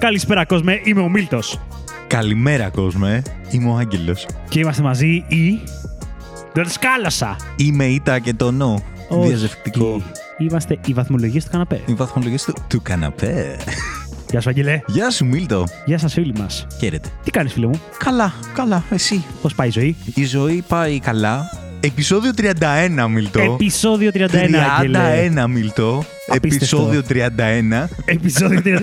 Καλησπέρα, κόσμε. Είμαι ο Μίλτος. Καλημέρα, κόσμε. Είμαι ο Άγγελος. Και είμαστε μαζί η. Δεν σκάλασα. Είμαι η Ήτα και το νο. Όχι. Διαζευτικό. Είμαστε οι βαθμολογίες του καναπέ. Οι βαθμολογίες του, του καναπέ. Γεια σου, Αγγελέ. Γεια σου, Μίλτο. Γεια σας, φίλοι μας. Χαίρετε. Τι κάνεις, φίλε μου, Καλά, καλά, εσύ. Πώς πάει η ζωή; Η ζωή πάει καλά. Επισόδιο 31, Μίλτο. Επισόδιο 31, Αγγελέ. 31, Μιλτό. Απίστευτο. Επισόδιο 31. Επισόδιο 31.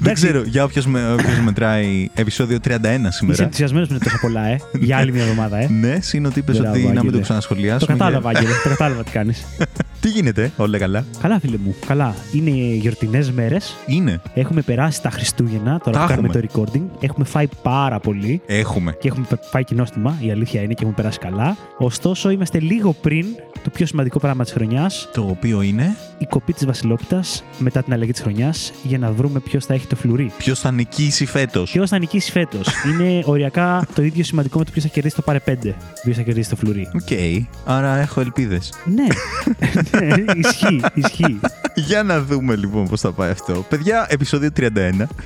Δεν ξέρω, για όποιος, με, όποιος μετράει επεισόδιο 31 Είσαι σήμερα. ενθουσιασμένος που είναι τόσο πολλά, ε; Για άλλη μια εβδομάδα, ε; Ναι, συν ότι είπες Μπράβο, ότι να μην Άγγελε. το ξανασχολιάσουμε. Το κατάλαβα, Άγγελε. Το κατάλαβα τι κάνεις. Τι γίνεται, όλα καλά; Καλά, φίλε μου. Καλά. Είναι γιορτινές μέρες. Είναι. Έχουμε περάσει τα Χριστούγεννα. Τώρα Τα που κάνουμε το έχουμε. recording. Έχουμε φάει πάρα πολύ. Έχουμε. και έχουμε φάει κοινόστιμα, η αλήθεια είναι και έχουμε περάσει καλά. Ωστόσο, είμαστε λίγο πριν το πιο σημαντικό πράγμα της χρονιάς, Το οποίο είναι; Η κοπή της Βασιλόπιτας μετά την αλλαγή της χρονιάς, για να βρούμε ποιος θα έχει το φλουρί. ποιος θα νικήσει φέτος. Ποιος θα νικήσει φέτος. είναι οριακά το ίδιο σημαντικό με το ποιος θα κερδίσει το πάρε 5. Ποιος θα κερδίσει το φλουρί. Οκ, άρα έχω ελπίδες. ναι. ναι, ισχύει, ισχύει. Για να δούμε λοιπόν πώς θα πάει αυτό. Παιδιά, επεισόδιο 31.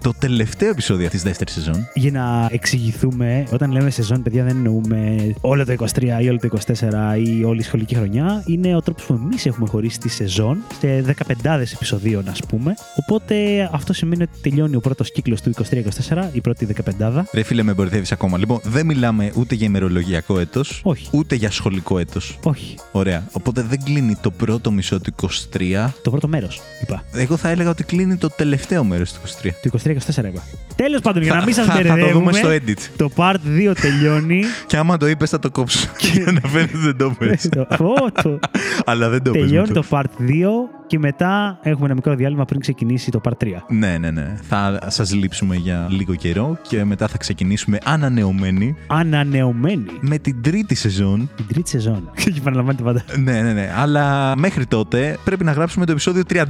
Το τελευταίο επεισόδιο της δεύτερης σεζόν. Για να εξηγηθούμε, όταν λέμε σεζόν, παιδιά, δεν εννοούμε όλο το 23 ή όλο το 24 ή όλη η σχολική χρονιά. Είναι ο τρόπος που εμείς έχουμε χωρίσει τη σεζόν σε 15 επεισοδίων, ας πούμε. Οπότε αυτό σημαίνει ότι τελειώνει ο πρώτος κύκλος του 23-24, η πρώτη 15. Ρε φίλε, με μπερδεύεις ακόμα. Λοιπόν, δεν μιλάμε ούτε για ημερολογιακό έτος, Όχι. ούτε για σχολικό έτος. Όχι. Ωραία. Οπότε δεν κλείνει το πρώτο μισό του 23. Το πρώτο μέρος, είπα. Εγώ θα έλεγα ότι κλείνει το τελευταίο μέρος του 23. Το 23-24 είπα. Τέλος πάντων, για να μην σας θα, θα το δούμε μπερδεύουμε. στο edit. Το part 2 τελειώνει. Και άμα το είπες, θα το κόψω. Για να φαίνεται ότι δεν το είπες. το, Ω, το- Αλλά δεν το είπες, τελειώνει Μίλτο. το part 2 και μετά έχουμε ένα μικρό διάλειμμα πριν ξεκινήσει το part 3. Ναι, ναι, ναι. Θα σας λείψουμε για λίγο καιρό και μετά θα ξεκινήσουμε ανανεωμένοι Ανανεωμένη. με την τρίτη σεζόν. Την τρίτη σεζόν. Και επαναλαμβάνεται πάντα. Ναι, ναι, ναι. Αλλά μέχρι τότε πρέπει να γράψουμε το επεισόδιο 31,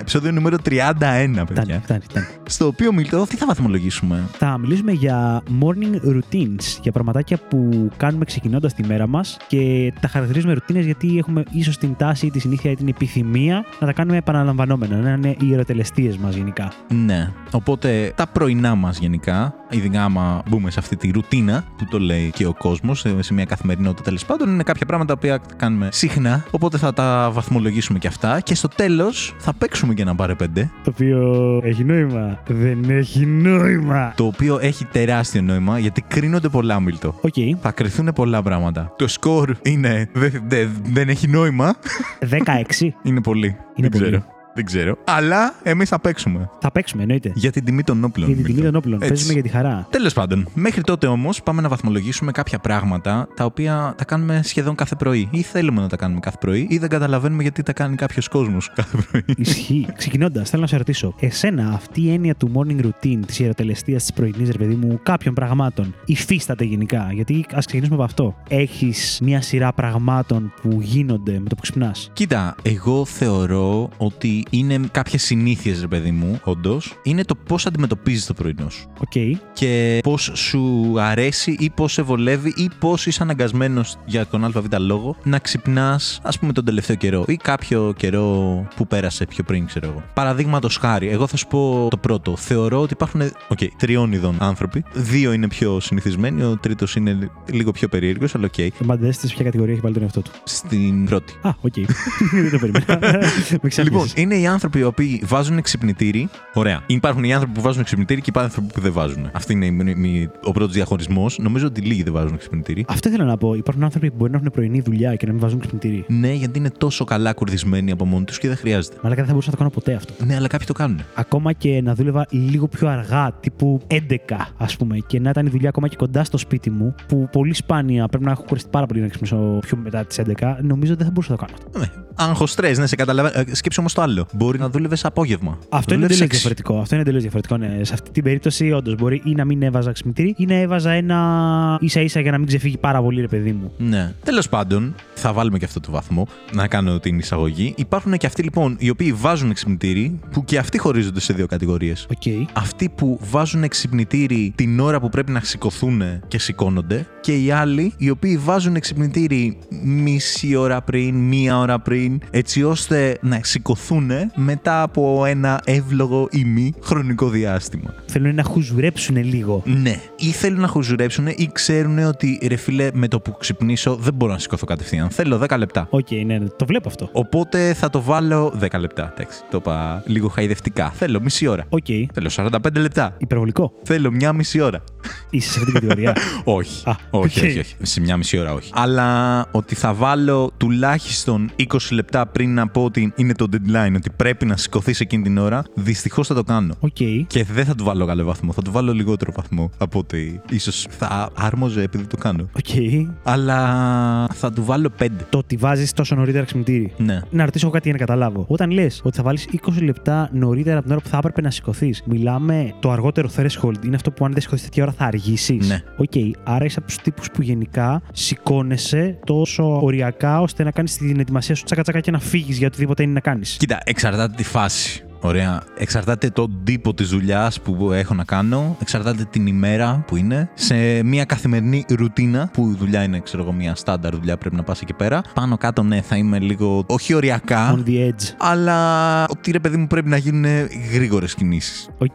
επεισόδιο νούμερο 31, παιδιά. Φτάνει, φτάνει, φτάνει. Στο οποίο Μίλτο, τι θα βαθμολογήσουμε; Θα μιλήσουμε για morning routines, για πραγματάκια που κάνουμε ξεκινώντας τη μέρα μας και τα χαρακτηρίζουμε routines γιατί έχουμε ίσως την τάση ή τη συνήθεια ή την επιθυμία να τα κάνουμε επαναλαμβανόμενα, να είναι οι ερωτελεστίε μας γενικά. Ναι. Οπότε τα πρωινά μας γενικά, ειδικά άμα μπούμε σε αυτή τη ρουτίνα που το λέει και ο κόσμος, σε, σε μια καθημερινότητα τέλος πάντων, είναι κάποια πράγματα που κάνουμε συχνά. Οπότε θα τα βαθμολογήσουμε και αυτά. Και στο τέλος θα παίξουμε και ένα πάρε πέντε. Το οποίο έχει νόημα. Δεν έχει νόημα. Το οποίο έχει τεράστιο νόημα γιατί κρίνονται πολλά, Μίλτο. Οκ. Θα κρυθούν πολλά πράγματα. Το σκορ είναι. δε- δε- δεν έχει νόημα. 16. Είναι πολύ. Είναι δεν πολύ. ξέρω. Δεν ξέρω. Αλλά εμείς θα παίξουμε. Θα παίξουμε, εννοείται. Για την τιμή των όπλων. Για την τιμή των όπλων. Έτσι. Παίζουμε για τη χαρά. Τέλος πάντων, μέχρι τότε όμως πάμε να βαθμολογήσουμε κάποια πράγματα τα οποία τα κάνουμε σχεδόν κάθε πρωί. Ή θέλουμε να τα κάνουμε κάθε πρωί, ή δεν καταλαβαίνουμε γιατί τα κάνει κάποιος κόσμος κάθε πρωί. Ισχύει. Ξεκινώντας, θέλω να σε ρωτήσω, εσένα αυτή η έννοια του morning routine, της ιεροτελεστίας της πρωινής, ρε παιδί μου, κάποιων πραγμάτων, υφίσταται γενικά; Γιατί ας ξεκινήσουμε από αυτό. Έχεις μία σειρά πραγμάτων που γίνονται με το που ξυπνάς; Κοίτα, εγώ θεωρώ ότι είναι κάποιες συνήθειες, ρε παιδί μου, όντως. Είναι το πώς αντιμετωπίζεις το πρωινό σου. Οκ. Και πώς σου αρέσει ή πώς σε βολεύει ή πώς είσαι αναγκασμένος για τον ΑΒ λόγο να ξυπνάς, ας πούμε, τον τελευταίο καιρό ή κάποιο καιρό που πέρασε πιο πριν, ξέρω εγώ. Παραδείγματος χάρη, εγώ θα σου πω το πρώτο. Θεωρώ ότι υπάρχουν okay, τριών ειδών άνθρωποι. Δύο είναι πιο συνηθισμένοι, ο τρίτος είναι λίγο πιο περίεργος, αλλά οκ. Ο Μπαντέστη σε ποια κατηγορία έχει βάλει τον εαυτό του; Στην πρώτη. Α, οκ. Δεν το περίμενα. Με Λοιπόν, ξαφνίζει. Είναι οι άνθρωποι οι οποίοι βάζουν ξυπνητήρι. Ωραία. Υπάρχουν οι άνθρωποι που βάζουν ξυπνητήρι και υπάρχουν άνθρωποι που δεν βάζουν. Αυτή είναι η- η- ο πρώτος διαχωρισμός. Νομίζω ότι λίγοι δεν βάζουν ξυπνητήρι. Αυτό ήθελα να πω. Υπάρχουν άνθρωποι που μπορεί να έχουν πρωινή δουλειά και να μην βάζουν ξυπνητήρι. Ναι, γιατί είναι τόσο καλά κουρδισμένοι από μόνοι τους και δεν χρειάζεται. Μαλάκα δεν θα μπορούσα να το κάνω ποτέ αυτό. Ναι, αλλά κάποιοι το κάνουν. Ακόμα και να δούλευα λίγο πιο αργά, τύπου 11, ας πούμε, και να ήταν η δουλειά ακόμα και κοντά στο σπίτι μου, που πολύ σπάνια πρέπει να έχω κουραστεί πάρα πολύ να ξυπνήσω πιο μετά τις 11, νομίζω δεν θα μπορούσα να το κάνω αυτό. Ναι. Άγχος στρες, ναι, σε καταλαβαίνω. Ε, Σκέψου όμως το άλλο. Μπορεί να δούλευες απόγευμα. Αυτό είναι Δούλευες εντελώς εξ- διαφορετικό. Αυτό είναι εντελώς διαφορετικό. Ναι. Σε αυτή την περίπτωση, όντως μπορεί ή να μην έβαζα ξυπνητήρι ή να έβαζα ένα ίσα ίσα για να μην ξεφύγει πάρα πολύ, ρε παιδί μου. Ναι. Τέλος πάντων, θα βάλουμε και αυτό το βαθμό να κάνω την εισαγωγή. Υπάρχουν και αυτοί λοιπόν οι οποίοι βάζουν ξυπνητήρι, που και αυτοί χωρίζονται σε δύο κατηγορίες. Οκ. Αυτοί που βάζουν ξυπνητήρι την ώρα που πρέπει να σηκωθούν και σηκώνονται. Και οι άλλοι οι οποίοι βάζουν ξυπνητήρι μισή ώρα πριν, μία ώρα πριν, πριν, έτσι ώστε να σηκωθούν μετά από ένα εύλογο ή μη χρονικό διάστημα. Θέλουν να χουζουρέψουν λίγο. Ναι. Ή θέλουν να χουζουρέψουν ή ξέρουν ότι ρε φίλε, με το που ξυπνήσω δεν μπορώ να σηκωθώ κατευθείαν. Θέλω 10 λεπτά. Οκ, ναι, ναι, το βλέπω αυτό. Οπότε θα το βάλω 10 λεπτά. Εντάξει, το είπα λίγο χαϊδευτικά. Θέλω μισή ώρα. Οκ. Θέλω 45 λεπτά. Υπερβολικό. Θέλω μια μισή ώρα. Είσαι σε αυτή την κατηγορία. όχι. Α, όχι, οκ. όχι, όχι. Σε μια μισή ώρα όχι. Αλλά ότι θα βάλω τουλάχιστον 20 λεπτά πριν να πω ότι είναι το deadline, ότι πρέπει να σηκωθείς εκείνη την ώρα, δυστυχώς θα το κάνω. Οκ. Και δεν θα του βάλω καλό βαθμό. Θα του βάλω λιγότερο βαθμό από ότι ίσως θα άρμοζε επειδή το κάνω. Οκ. Αλλά θα του βάλω 5. Το ότι βάζεις τόσο νωρίτερα ξυπνητήρι. Ναι. Να ρωτήσω κάτι για να καταλάβω. Όταν λες ότι θα βάλεις 20 λεπτά νωρίτερα από την ώρα που θα έπρεπε να σηκωθείς, μιλάμε το αργότερο threshold. Είναι αυτό που αν δεν σηκωθείς τέτοια ώρα θα αργήσεις. Ναι. Οκ. Άρα είσαι από τους τύπους που γενικά σηκώνεσαι τόσο οριακά ώστε να κάνεις την ετοιμασία σου τσακα τσακα και να φύγεις για οτιδήποτε είναι να κάνεις. Κοίτα, εξαρτάται τη φάση. Ωραία. Εξαρτάται τον τύπο της δουλειάς που έχω να κάνω. Εξαρτάται την ημέρα που είναι. Σε μια καθημερινή ρουτίνα, που η δουλειά είναι, ξέρω εγώ, μια στάνταρ δουλειά, πρέπει να πας εκεί πέρα. Πάνω κάτω, ναι, θα είμαι λίγο. Όχι οριακά. On the edge. Αλλά ότι ρε παιδί μου πρέπει να γίνουν γρήγορες κινήσεις. Οκ.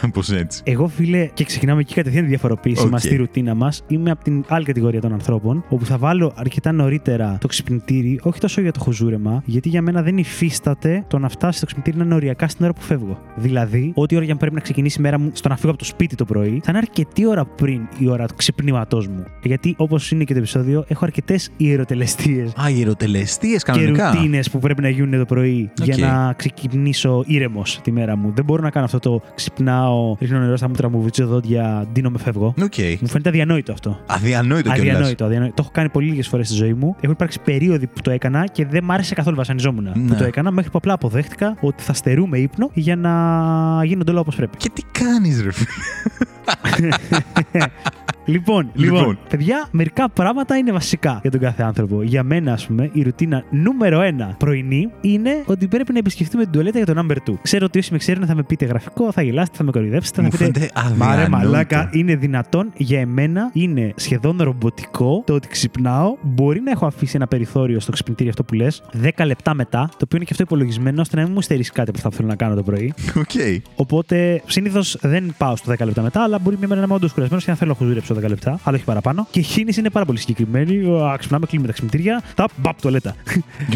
Κάπως έτσι. Εγώ, φίλε, και ξεκινάμε εκεί κατευθείαν τη διαφοροποίηση Οκ. μα στη ρουτίνα μας. Είμαι από την άλλη κατηγορία των ανθρώπων, όπου θα βάλω αρκετά νωρίτερα το ξυπνητήρι, όχι τόσο για το χουζούρεμα, γιατί για μένα δεν υφίσταται το να φτάσει το ξυπνητήρι να είναι οριακά στην ώρα που φεύγω. Δηλαδή, ό,τι ώρα για να πρέπει να ξεκινήσει η μέρα μου στο να φύγω από το σπίτι το πρωί, θα είναι αρκετή ώρα πριν η ώρα του ξυπνήματός μου. Γιατί, όπως είναι και το επεισόδιο, έχω αρκετές ιεροτελεστίες Α, ιεροτελεστίες και κανονικά. ρουτίνες που πρέπει να γίνουν το πρωί Οκ. για να ξεκινήσω ήρεμος τη μέρα μου. Δεν μπορώ να κάνω αυτό το ξυπνάω, ρίχνω νερό στα μούτρα μου, βουρτσίζω δόντια, ντύνομαι, φεύγω. Οκ. Μου φαίνεται αδιανόητο αυτό. Αδιανόητο κιόλας. Αδιανόητο, αδιανόητο. Το έχω κάνει πολύ λίγες φορές στη ζωή μου. Έχουν υπάρξει περίοδοι που το έκανα και δεν μ' άρεσε καθόλου. Βασανιζόμουν Ναι. που το έκανα μέχρι που απλά αποδέχτηκα ότι θα στερούμε ύπνο για να γίνονται όλα όπως πρέπει. Και τι κάνεις, ρε φίλε; Λοιπόν, Λοιπόν. λοιπόν, παιδιά, μερικά πράγματα είναι βασικά για τον κάθε άνθρωπο. Για μένα, ας πούμε, η ρουτίνα νούμερο 1 πρωινή είναι ότι πρέπει να επισκεφτούμε την τουαλέτα για το number 2. Ξέρω ότι όσοι με ξέρουν θα με πείτε γραφικό, θα γελάσετε, θα με κοροϊδέψετε, Μου θα πείτε. φαίνεται Μάρε αδιανόητο. μαλάκα, είναι δυνατόν για εμένα, είναι σχεδόν ρομποτικό το ότι ξυπνάω. Μπορεί να έχω αφήσει ένα περιθώριο στο ξυπνητήρι αυτό που λες, 10 λεπτά μετά, το οποίο είναι και αυτό υπολογισμένο ώστε να μην μου στερήσει κάτι από αυτά που θέλω να κάνω το πρωί. Οκ. Οπότε συνήθως δεν πάω στο 10 λεπτά μετά, αλλά μπορεί μια μέρα να είμαι όντως κουρασμένος και να θέλω να χουζουρέψω 10 λεπτά, αλλά όχι παραπάνω. Και η κίνηση είναι πάρα πολύ συγκεκριμένη. Α, Ξυπνάμε, κλείνουμε τα ξυπνητήρια, τα μπαπ τουαλέτα.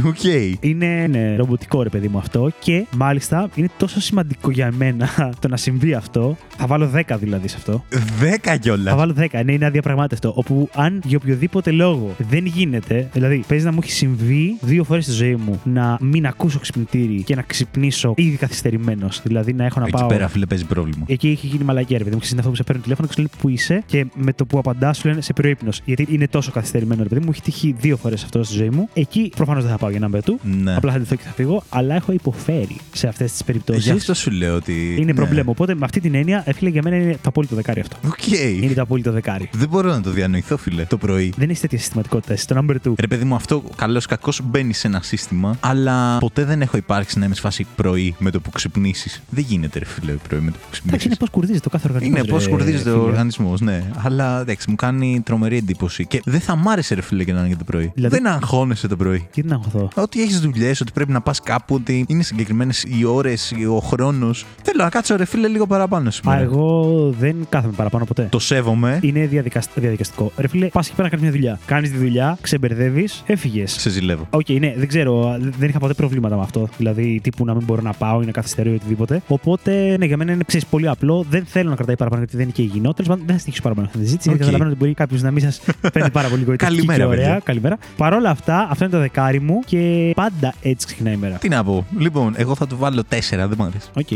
Οκ. είναι ναι, ρομποτικό ρε παιδί μου αυτό και μάλιστα είναι τόσο σημαντικό για μένα το να συμβεί αυτό. Θα βάλω 10 δηλαδή σε αυτό. Δέκα κιόλας. Θα βάλω 10, ναι, είναι αδιαπραγμάτευτο. Όπου αν για οποιοδήποτε λόγο δεν γίνεται, δηλαδή παίζει να μου έχει συμβεί δύο φορές στη ζωή μου να μην ακούσω ξυπνητήρι και να ξυπνήσω ήδη καθυστερημένος. Δηλαδή να έχω να Εκεί πάω. πέρα, φίλε, παίζει πρόβλημα. Εκεί έχει γίνει μαλακία, ρε παιδί μου. Ξέρεις, είναι αυτό που σε παίρνουν τηλέφωνο και σου λένε που είσαι; Και με το που απαντάς σου λένε σε προείπνο. Γιατί είναι τόσο καθυστερημένο, ρε παιδί μου. Μου έχει τύχει δύο φορές αυτό στη ζωή μου. Εκεί προφανώς δεν θα πάω για να μπετού. Ναι. Απλά θα ντυθώ και θα φύγω. Αλλά έχω υποφέρει σε αυτές τις περιπτώσεις. Γι' αυτό σου λέω ότι. Είναι ναι. προβλέμα. Οπότε με αυτή την έννοια, έφυγε για μένα είναι το απόλυτο δεκάρι αυτό. Οκ. Είναι το απόλυτο δεκάρι. Δεν μπορώ να το διανοηθώ, φίλε, το πρωί. Δεν έχει τέτοια συστηματικότητα. Εσύ το number 2. Ρε παιδί μου, αυτό καλό κακός μπαίνει σε ένα σύστημα, αλλά ποτέ δεν έχω υπάρξει να είμαι σε φάση πρωί με το που ξυπνήσεις. Δεν γίνεται, ρε φίλε, πρωί με το που Εντάξει, ξυπνήσεις. είναι πώς κουρδίζεται το κάθε οργανισμός. Είναι πώς κουρδίζεται ο οργανισμός, ναι. Αλλά εντάξει, μου κάνει τρομερή εντύπωση. Και δεν θα μ' άρεσε, ρε φίλε, και να είναι για το πρωί. Δηλαδή- Δεν αγχώνεσαι το πρωί. Και τι να αγχωθώ. Ότι έχεις δουλειές, ότι πρέπει να πας κάπου, ότι είναι συγκεκριμένες οι ώρες, ο χρόνος. Θέλω να κάτσω, ρε φίλε, λίγο παραπάνω Α, σήμερα. εγώ δεν κάθομαι παραπάνω ποτέ. Το σέβομαι. Είναι διαδικασ- διαδικαστικό. Ρε φίλε, πας εκεί πέρα να κάνεις μια δουλειά. Κάνεις τη δουλειά, ξεμπερδεύεις, έφυγες. Σε ζηλεύω. Οκ, ναι, δεν ξέρω. Δεν είχα ποτέ προβλήματα με αυτό. Δηλαδή, τύπου να μην μπορώ να πάω ή να καθυστερώ ή οτιδήποτε. Οπότε, ναι, για μένα είναι ξέρεις, πολύ απλό. Δεν θέλω να κρατάει παραπάνω γιατί δεν είναι και υγιεινό. Τέλος πάντων, δεν θα στοιχίσω παραπάνω αυτή τη συζήτηση. Γιατί Οκ. καταλαβαίνω ότι μπορεί κάποιος να μην σας φαίνεται πάρα πολύ γοητευτική Καλημέρα, και ωραία. παιδιά. Καλημέρα. Παρ' όλα αυτά, αυτό είναι το δεκάρι μου και πάντα έτσι ξεκινάει η μέρα. Τι να πω. Λοιπόν, εγώ θα του βάλω 4, δεν μ' αρέσει. Οκ.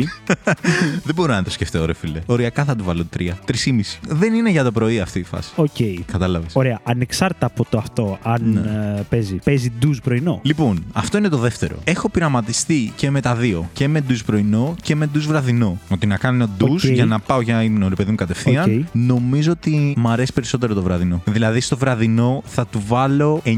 δεν μπορώ να το σκεφτώ, ρε φίλε. Οριακά θα του βάλω 3. 3,5. Δεν είναι για το πρωί αυτή η φάση. Οκ. Κατάλαβες. Ωραία. Ανεξάρτητα από το αυτό, αν Ναι. ε, παίζει. Παίζει ντουζ πρωινό. Λοιπόν, αυτό είναι το δεύτερο. Έχω πειραματιστεί και με τα δύο. Και με ντουζ πρωινό και με ντουζ βραδινό. Ότι να κάνω ντουζ Οκ. για να πάω για ύπνο, ρε παιδί μου, κατευθείαν. Οκ. Νομίζω ότι ότι μ' αρέσει περισσότερο το βραδινό. Δηλαδή στο βραδινό θα του βάλω 9,5.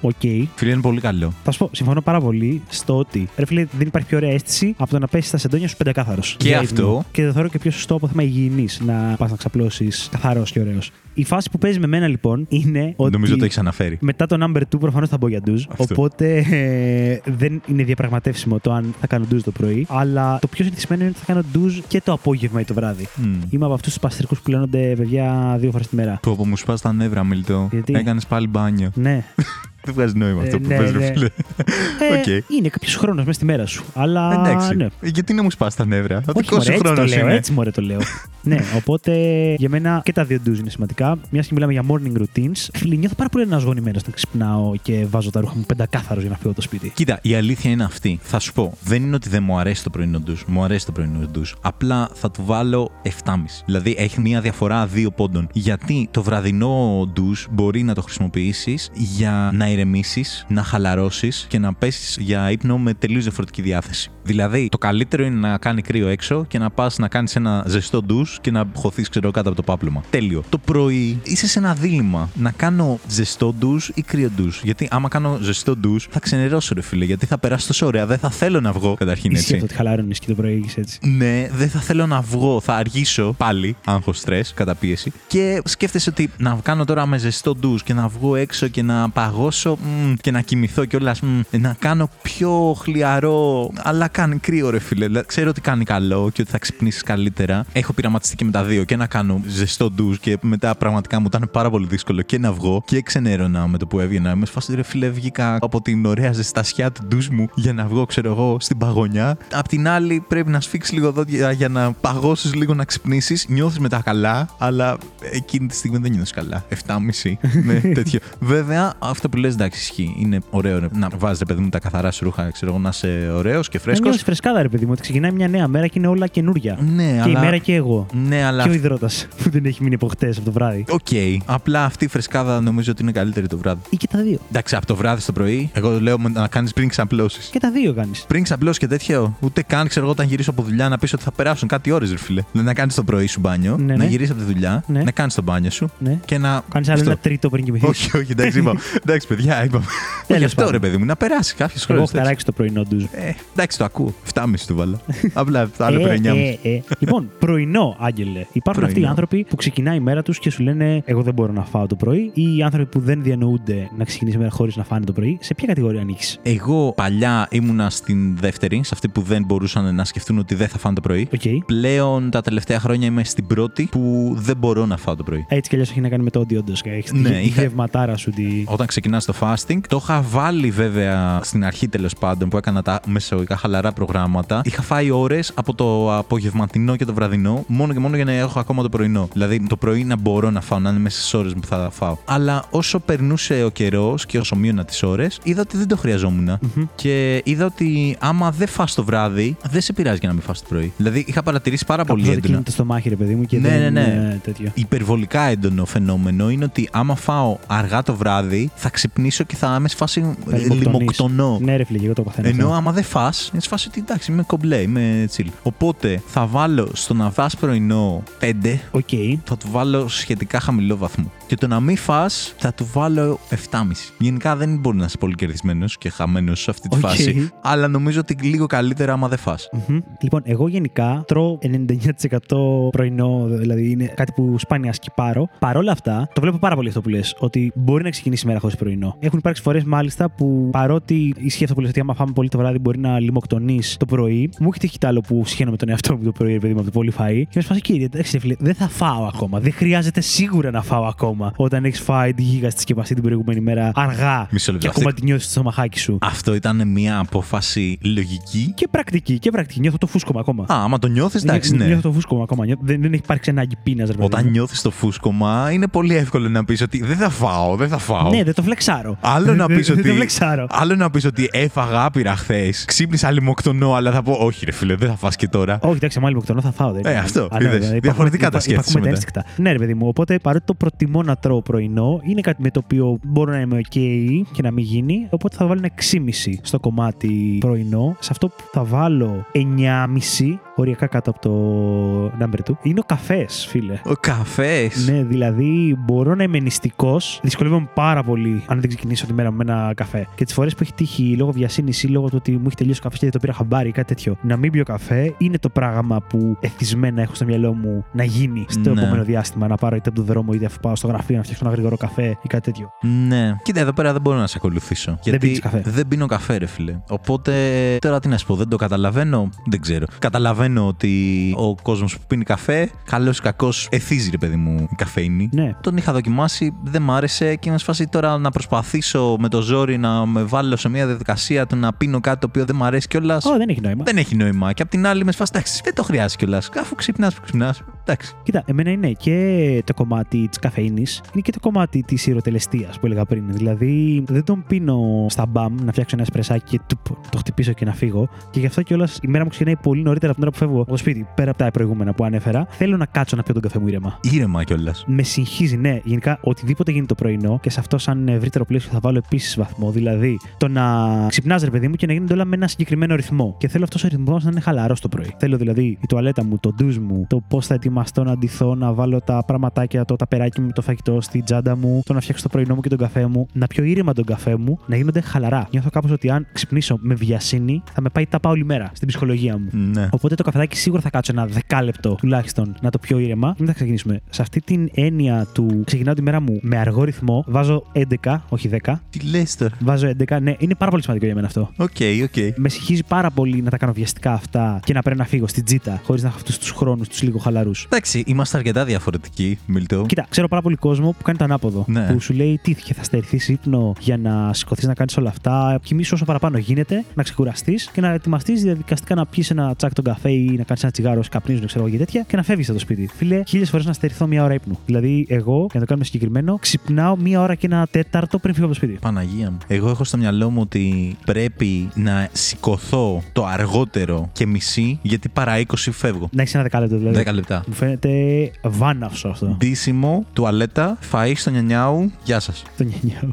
Οκ. Φίλε, είναι πολύ καλό. Θα σου πω, συμφωνώ πάρα πολύ στο ότι ρε φίλε, δεν υπάρχει πιο ωραία αίσθηση από το να πέσεις στα σεντόνια σου πεντακάθαρος. Και αυτό. Και το θεωρώ και πιο σωστό από θέμα υγιεινής να πας να ξαπλώσεις καθαρός και ωραίος. Η φάση που παίζει με μένα λοιπόν είναι ότι. Νομίζω το έχεις αναφέρει. Μετά το number 2 προφανώς θα μπω για ντουζ. Αυτό. Οπότε ε, δεν είναι διαπραγματεύσιμο το αν θα κάνω ντουζ το πρωί. Αλλά το πιο συνηθισμένο είναι ότι θα κάνω ντουζ και το απόγευμα ή το βράδυ. Μμ. Είμαι από αυτούς τους παστρικούς που πλένονται παιδιά δύο φορές τη μέρα. Που από μου σπας τα νεύρα, Μιλτό. Γιατί; Έκανες πάλι μπάνιο. Ναι. Δεν βγάζει νόημα αυτό Ε, που ναι, πες, ναι. ρε φίλε. Ε, Οκ. Είναι κάποιος χρόνος μέσα στη μέρα σου. Αλλά. Εντάξει. Ναι. Γιατί να μου σπας τα νεύρα; Ο Όχι, δικό μωρέ, σου έτσι το χρόνος λέω, είναι; έτσι μωρέ το λέω. ναι, οπότε για μένα και τα δύο ντουζ είναι σημαντικά. Μια και μιλάμε για morning routines. Φίλοι, νιώθω πάρα πολύ αναζωογονημένος όταν ξυπνάω και βάζω τα ρούχα μου πεντακάθαρος για να φύγω από το σπίτι. Κοίτα, η αλήθεια είναι αυτή. Θα σου πω, δεν είναι ότι δεν μου αρέσει το πρωινό ντουζ. Μου αρέσει το πρωινό ντουζ. Απλά θα του βάλω 7,5. Δηλαδή έχει μια διαφορά δύο πόντων. Γιατί το βραδινό ντουζ μπορεί να το χρησιμοποιήσεις για να ηρεμήσεις, να χαλαρώσεις και να πέσεις για ύπνο με τελείως διαφορετική διάθεση. Δηλαδή, το καλύτερο είναι να κάνει κρύο έξω και να πας να κάνεις ένα ζεστό ντουζ και να χωθείς, ξέρω, κάτω από το πάπλωμα. Τέλειο. Το πρωί είσαι σε ένα δίλημμα να κάνω ζεστό ντουζ ή κρύο ντουζ. Γιατί άμα κάνω ζεστό ντουζ θα ξενερώσω, ρε φίλε, γιατί θα περάσει τόσο ωραία. Δεν θα θέλω να βγω καταρχήν Ισχύει έτσι. αυτό ότι χαλαρώνει και το πρωί είσαι έτσι. Ναι, δεν θα θέλω να βγω. Θα αργήσω πάλι, άγχος στρες, κατά Και σκέφτεσαι ότι να κάνω τώρα με ζεστό ντουζ και να βγω έξω και να παγώσω μ, και να κοιμηθώ κιόλας. Να κάνω πιο χλιαρό. Αλλά κάνει κρύο, ρε φίλε. Δηλαδή, Ξέρω ότι κάνει καλό και ότι θα ξυπνήσεις καλύτερα. Έχω πειραματιστεί και με τα δύο. Και να κάνω ζεστό ντουζ και μετά πραγματικά μου ήταν πάρα πολύ δύσκολο και να βγω και ξενέρωνα με το που έβγαινα. Είμαι σφάσει, ρε φίλε, βγήκα από την ωραία ζεστασιά του ντουζ μου για να βγω, ξέρω εγώ, στην παγωνιά. Απ' την άλλη, πρέπει να σφίξεις λίγο δόντια για να παγώσεις λίγο να ξυπνήσεις. Νιώθεις μετά καλά, αλλά εκείνη τη στιγμή δεν νιώθεις καλά. 7,5 με τέτοιο. Βέβαια, αυτό που λες, εντάξει, ισχύει. Είναι ωραίο ρε, να βάζεις, παιδί μου, τα καθαρά σου ρούχα, ξέρω εγώ, να είσαι ωραίος και Να φρέσκος. νιώσεις φρεσκάδα, ρε παιδί μου, ότι ξεκινάει μια νέα μέρα και είναι όλα καινούρια. Ναι, Και αλλά. η μέρα και εγώ. Ναι, αλλά. Και ο ιδρώτας που δεν έχει μείνει από χτες από το βράδυ. Οκ. Απλά αυτή η φρεσκάδα νομίζω ότι είναι καλύτερη το βράδυ. Ή και τα δύο. Εντάξει, από το βράδυ στο πρωί, εγώ λέω να κάνεις πριν ξαπλώσεις. Και τα δύο κάνεις. Πριν ξαπλώσεις και τέτοιο, ούτε καν ξέρω εγώ όταν γυρίσω από δουλειά να πεις ότι θα περάσουν κάτι ώρες, ρε φίλε. Δηλαδή, να κάνεις το πρωί σου μπάνιο, Ναι, να ναι. γυρίσεις από τη δουλειά, Ναι. να κάνεις το μπάνιο σου Ναι. και να. Κάνεις άλλο Αυτό. ένα τρίτο πριν κοιμηθείς. Όχι, όχι, εντάξει, είπα. εντάξει, παιδιά, είπαμε. Τέλος Γι' αυτό πάντων. ρε παιδί μου, να περάσει κάποιος Εγώ χρόνος. έχω χαράξει το πρωινό ντουζ. Ε, εντάξει, το ακούω. 7,5 του 'βαλα. Απλά άλλο Ε, πέρα 9,5. ε, ε. Λοιπόν, πρωινό, Άγγελε. Υπάρχουν αυτοί οι Πρωινό. άνθρωποι που ξεκινάει η μέρα τους και σου λένε Εγώ δεν μπορώ να φάω το πρωί, ή οι άνθρωποι που δεν διανοούνται να ξεκινήσει η μέρα χωρίς να φάνε το πρωί. Σε ποια κατηγορία ανήκεις; Εγώ παλιά ήμουνα στην δεύτερη, σε αυτή που δεν μπορούσαν να σκεφτούν ότι δεν θα φάνε το πρωί. Οκ. Πλέον τα τελευταία χρόνια είμαι στην πρώτη που δεν μπορώ να φάω το πρωί. Έτσι κι αλλιώς έχει να κάνει με το ότι όντως έχεις Ναι, τη είχα- γευματάρα σου. Τη... Όταν ξεκινάς το fasting, το είχα βάλει βέβαια στην αρχή τέλος πάντων που έκανα τα μεσογικά χαλαρά προγράμματα. Είχα φάει ώρες από το απογευματινό και το βραδινό, μόνο και μόνο για να έχω ακόμα το πρωινό. Δηλαδή το πρωί να μπορώ να φάω, να είναι μέσα στι ώρες που θα φάω. Αλλά όσο περνούσε ο καιρός και όσο μείωνα τις ώρες, είδα ότι δεν το χρειαζόμουν. Μμμ. Και είδα ότι άμα δεν φας το βράδυ, δεν σε πειράζει για να μην φας το πρωί. Δηλαδή είχα παρατηρήσει πάρα Κάπου πολύ τότε έντονα. κλείνει το στομάχι, ρε παιδί μου, και Ναι, δεν ναι, ναι. είναι τέτοιο. Υπερβολικά έντονο φαινόμενο είναι ότι άμα φάω αργά το βράδυ, θα ξυπνήσω και θα είμαι σε φάση Θα ε, λιμοκτονείς. λιμοκτονώ. Ναι, ρε φίλε, και εγώ το παθαίνω. Ενώ αυτό. άμα δεν φας, είναι σε φάση ότι εντάξει, είμαι κομπλέ, είμαι chill. Οπότε θα βάλω στο να φας πρωινό 5, Οκ. θα του βάλω σχετικά χαμηλό βαθμό. Και το να μην φας, θα του βάλω 7,5. Γενικά δεν μπορεί να είσαι πολύ κερδισμένος και χαμένος σε αυτή τη Οκ. φάση. Αλλά νομίζω ότι λίγο καλύτερα άμα δεν φας. Μμμ. Λοιπόν, εγώ γενικά τρώω 99% πρωινό, δηλαδή είναι κάτι που σπάνια σκυπάρω. Παρ' όλα αυτά, το βλέπω πάρα πολύ αυτό που λες, ότι μπορεί να ξεκινήσει η μέρα χωρίς πρωινό. Έχουν υπάρξει φορές μάλιστα που παρότι ισχύει αυτό που λες, ότι άμα φάμε πολύ το βράδυ μπορεί να λιμοκτονείς το πρωί. Μου έχει τύχει κι άλλο που συχαίνω με τον εαυτό μου το πρωί, ρε παιδί μου, από το πολύ φαΐ. Και με σπάσει, κύριε, εντάξει, ρε φίλε, δεν θα φάω ακόμα. Δεν χρειάζεται σίγουρα να φάω ακόμα όταν έχεις φάει τη γίγα στη σκεπαστή την προηγούμενη μέρα αργά. Μισό λεπτό. Και ακόμα Αυτή- τη νιώθεις στο στομαχάκι σου. Αυτό ήταν μια απόφαση λογική; Και πρακτική, και πρακτική. Νιώθω το φούσκωμα ακόμα. Α, άμα το νιώθεις, εντάξει, Νιώ- ναι. Νιώθω το φούσκωμα ακόμα. Νιώ- Δεν, δεν έχει υπάρξει ανάγκη πείνας, ρε παιδί Όταν μου. νιώθεις το φούσκωμα, είναι πολύ εύκολο να πεις ότι δεν θα φάω, δεν θα φάω. Ναι, δεν το φλεξάρω. Άλλο να Δεν- πεις δεν ότι. το φλεξάρω. Άλλο να πεις ότι έφαγα άπειρα χθες, ξύπνησα άλλη λιμοκτονώ, αλλά θα πω όχι, ρε φίλε, δεν θα φας και τώρα. Όχι, εντάξει, άμα λιμοκτονώ θα φάω. Δεν Ε, είναι. αυτό, Α, ναι, είδες. δηλαδή, Διαφορετικά τα υπάρχουν- σκέφτεσαι υπάρχουν μετά. μεταίσθηκτα. Ναι, ρε παιδί μου. Οπότε παρότι το προτιμώ να τρώω πρωινό, είναι κάτι με το οποίο μπορώ να είμαι OK και να μην γίνει. Οπότε θα βάλω ένα 6,5 στο κομμάτι πρωινό. Σε αυτό που θα βάλω 9,5 οριακά κάτω από το number 2. Είναι ο καφές, φίλε. Ο καφές. Ναι, δηλαδή μπορώ να είμαι νηστικός. Δυσκολεύομαι πάρα πολύ αν δεν ξεκινήσω τη μέρα με ένα καφέ. Και τις φορές που έχει τύχει λόγω βιασύνη ή λόγω του ότι μου έχει τελειώσει ο καφές και δεν το πήρα χαμπάρι ή κάτι τέτοιο, να μην πιω καφέ είναι το πράγμα που εθισμένα έχω στο μυαλό μου να γίνει στο Ναι. επόμενο διάστημα. Να πάρω είτε από τον δρόμο είτε αφού πάω στο γραφείο να φτιάξω ένα γρήγορο καφέ ή κάτι τέτοιο. Ναι. Κοίτα, εδώ πέρα δεν μπορώ να σε ακολουθήσω. γιατί πίνεις καφέ. δεν πίνω καφέ, ρε φίλε. Οπότε τώρα τι να σου πω, δεν το καταλαβαίνω. Δεν ξέρω. Καταλαβαίνω ότι ο κόσμος που πίνει καφέ, καλός ή κακός, εθίζει, ρε παιδί μου, η καφεΐνη. Ναι. Τον είχα δοκιμάσει, δεν μ' άρεσε και είμαι σε φάση τώρα να προσπαθήσω με το ζόρι να με βάλω σε μια διαδικασία του να πίνω κάτι το οποίο δεν μ' αρέσει κιόλας. Ω, δεν έχει νόημα. Δεν έχει νόημα. Και απ' την άλλη με σε φάση, εντάξει, δεν το χρειάζεται κιόλας. Αφού ξυπνάς που ξυπνάς. Εντάξει. Κοίτα, εμένα είναι και το κομμάτι της καφεΐνη, είναι και το κομμάτι της ιεροτελεστία που έλεγα πριν. Δηλαδή, δεν τον πίνω στα μπαμ να φτιάξω ένα εσπρεσάκι και τουπ, το χτυπήσω και να φύγω. Και γι' αυτό κιόλας η μέρα μου ξεκινάει πολύ νωρίτερα από την ώρα που φεύγω από το σπίτι, πέρα από τα προηγούμενα που ανέφερα. Θέλω να κάτσω να πιω τον καφέ μου ήρεμα. Ήρεμα κιόλας. Με συγχύζει, ναι. Γενικά, οτιδήποτε γίνει το πρωινό και σε αυτό, σαν ευρύτερο πλαίσιο, θα βάλω επίσης βαθμό. Δηλαδή, το να ξυπνάς, ρε παιδί μου, και να γίνονται όλα με ένα συγκεκριμένο ρυθμό. Και θέλω αυτός ο ρυθμός να είναι χαλαρός το πρωί. Θέλω δηλαδή η τουαλέτα μου, το ντουζ μου, το πώς θα ετοιμαστώ να ντυθώ, να βάλω τα πραγματάκια, το ταπεράκι μου, με το φαγητό στη τσάντα μου, το να φτιάξω το πρωινό μου και τον καφέ μου, να πιω ήρεμα τον καφέ μου, να γίνονται χαλαρά. Νιώθω κάπως ότι αν ξυπνήσω με βιασύνη, θα με πάει τάπα όλη μέρα στην ψυχολογία μου. Ναι. Οπότε το καφεδάκι σίγουρα θα κάτσω ένα δεκάλεπτο τουλάχιστον να το πιω ήρεμα. Δεν θα ξεκινήσουμε. Σε αυτή την έννοια του ξεκινάω τη μέρα μου με αργό ρυθμό, βάζω 11, όχι 10. Τι λες τώρα; Βάζω 11, ναι, είναι πάρα πολύ σημαντικό για μένα αυτό. OK, OK. Με συγχύζει πάρα πολύ να τα κάνω βιαστικά αυτά και να πρέπει να φύγω στην τσίτα χωρίς να έχω αυτούς τους χρόνους, τους λίγο χαλαρούς. Εντάξει, είμαστε αρκετά διαφορετικοί, Μιλτό. Κοίτα, ξέρω πάρα πολύ κόσμο που κάνει το ανάποδο. Ναι. Που σου λέει τι και θα στερηθεί ύπνο για να σηκωθείς να κάνεις όλα αυτά. Κοιμήσου όσο παραπάνω γίνεται, να ξεκουραστείς και να ετοιμαστείς διαδικαστικά να πιεις ένα τσακ τον καφέ ή να κάνεις ένα τσιγάρο, καπνίζουν, ξέρω εγώ και τέτοια και να φεύγεις από το σπίτι. Φίλε, χίλιες φορές να στερηθώ μία ώρα ύπνου. Δηλαδή, εγώ, για να το κάνουμε συγκεκριμένο, ξυπνάω μία ώρα και ένα τέταρτο πριν φύγω από το σπίτι. Παναγία μου. Εγώ έχω στο μυαλό μου ότι πρέπει να σηκωθώ το αργότερο και μισή, γιατί παρά 20 φεύγω. Να έχεις ένα δεκάλεπτο δηλαδή. 10 λεπτά. Μου φαίνεται βάναυσο αυτό. Ντύσιμο, τουαλέτα, ταΐζεις το νιάου. Γεια σας. Το νιάου.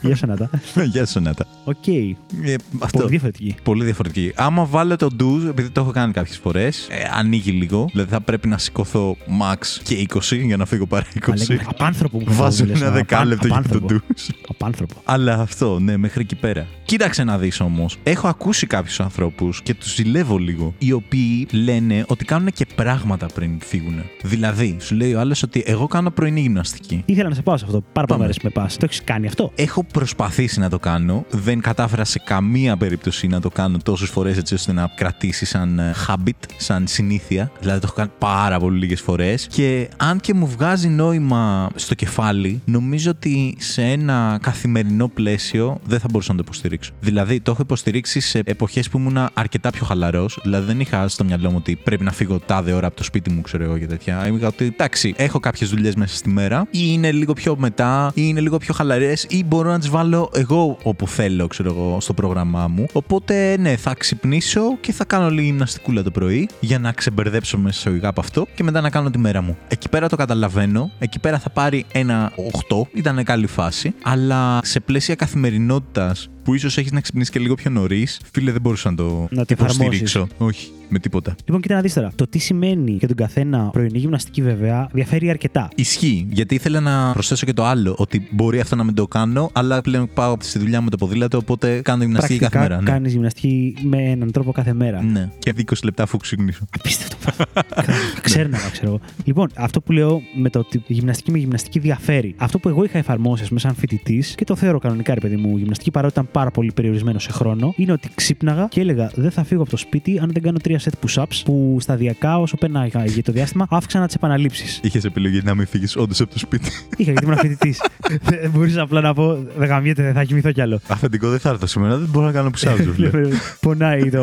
Γεια σου, Νάτα. Γεια σου, Νάτα. Οκ. Ε, αυτό. Πολύ διαφορετική. Πολύ διαφορετική. Άμα βάλω το ντουζ, επειδή το έχω κάνει κάποιες φορές, ε, ανοίγει λίγο. Δηλαδή θα πρέπει να σηκωθώ max και 20 για να φύγω παρά 20. Αλέγουμε, Απάνθρωπο μου Βάζω μου λες, ένα απάν- δεκάλεπτο για το απάνθρωπο. ντουζ. Απάνθρωπο. Αλλά αυτό, ναι, μέχρι εκεί πέρα. Κοίταξε να δεις όμως. Έχω ακούσει κάποιους ανθρώπους και τους ζηλεύω λίγο. Οι οποίοι λένε ότι κάνουν και πράγματα πριν φύγουν. Δηλαδή, σου λέει ο άλλος ότι εγώ κάνω πρωινή γυμναστική. Ήθελα να σε πάω σε αυτό. Πάρα πολύ Πάμε. μου αρέσει με πας. Το έχεις κάνει αυτό; Έχω προσπαθήσει να το κάνω. Δεν κατάφερα σε καμία περίπτωση να το κάνω τόσες φορές έτσι ώστε να κρατήσει σαν ε, habit, σαν συνήθεια. Δηλαδή το έχω κάνει πάρα πολύ λίγες φορές. Και αν και μου βγάζει νόημα στο κεφάλι, νομίζω ότι σε ένα καθημερινό πλαίσιο δεν θα μπορούσα να το υποστηρίξω. Δηλαδή το έχω υποστηρίξει σε εποχές που ήμουν αρκετά πιο χαλαρός. Δηλαδή δεν είχα στο μυαλό μου ότι πρέπει να φύγω τάδε ώρα από το σπίτι μου, ξέρω εγώ και τέτοια. Είχα ότι εντάξει, έχω κάποιες δουλειές μέσα στη μέρα, ή είναι λίγο πιο μετά, ή είναι λίγο πιο χαλαρές, ή μπορώ να τις βάλω εγώ όπου θέλω, ξέρω εγώ, στο πρόγραμμά μου. Οπότε ναι, θα ξυπνήσω και θα κάνω λίγη γυμναστικούλα το πρωί για να ξεμπερδέψω μέσα εισαγωγικά από αυτό και μετά να κάνω τη μέρα μου. Εκεί πέρα το καταλαβαίνω. Εκεί πέρα θα πάρει ένα 8, ήταν καλή φάση. Αλλά σε πλαίσια καθημερινότητας που ίσως έχεις να ξυπνήσεις και λίγο πιο νωρίς, φίλε, δεν μπορούσα να το Να το υποστηρίξω. Όχι, με τίποτα. Λοιπόν, κοίτα να δεις τώρα. Το τι σημαίνει για τον καθένα πρωινή γυμναστική, βέβαια, διαφέρει αρκετά. Ισχύει, γιατί ήθελα να προσθέσω και το άλλο, ότι μπορεί αυτό να μην το κάνω, αλλά πλέον πάω στη δουλειά με το ποδήλατο, οπότε κάνω γυμναστική κάθε Πρακτικά μέρα. Ναι. κάνεις γυμναστική με έναν τρόπο κάθε μέρα. ναι. Και 20 λεπτά αφού ξυπνήσω. Απίστευτο. Ξέρναγα, ξέρω εγώ. Λοιπόν, αυτό που λέω με το ότι η γυμναστική με γυμναστική διαφέρει. Αυτό που εγώ είχα εφαρμόσει, ας πούμε, σαν φοιτητής και το θεωρώ κανονικά, ρε παιδί μου, γυμναστική παρότι ήταν πάρα πολύ περιορισμένο σε χρόνο, είναι ότι ξύπναγα και έλεγα Δεν θα φύγω από το σπίτι αν δεν κάνω τρία set push-ups που σταδιακά όσο πέρναγα για το διάστημα αύξανα τις επαναλήψεις. Είχες επιλογή να μην φύγεις όντως από το σπίτι. Είχα γιατί ήμουν φοιτητής. δεν μπορούσα απλά να πω Δεν γαμιέται, δεν θα κοιμηθώ κι άλλο. Αφεντικό δεν θα έρθω σήμερα, δεν μπορώ να κάνω ψάχνω. Πονάει το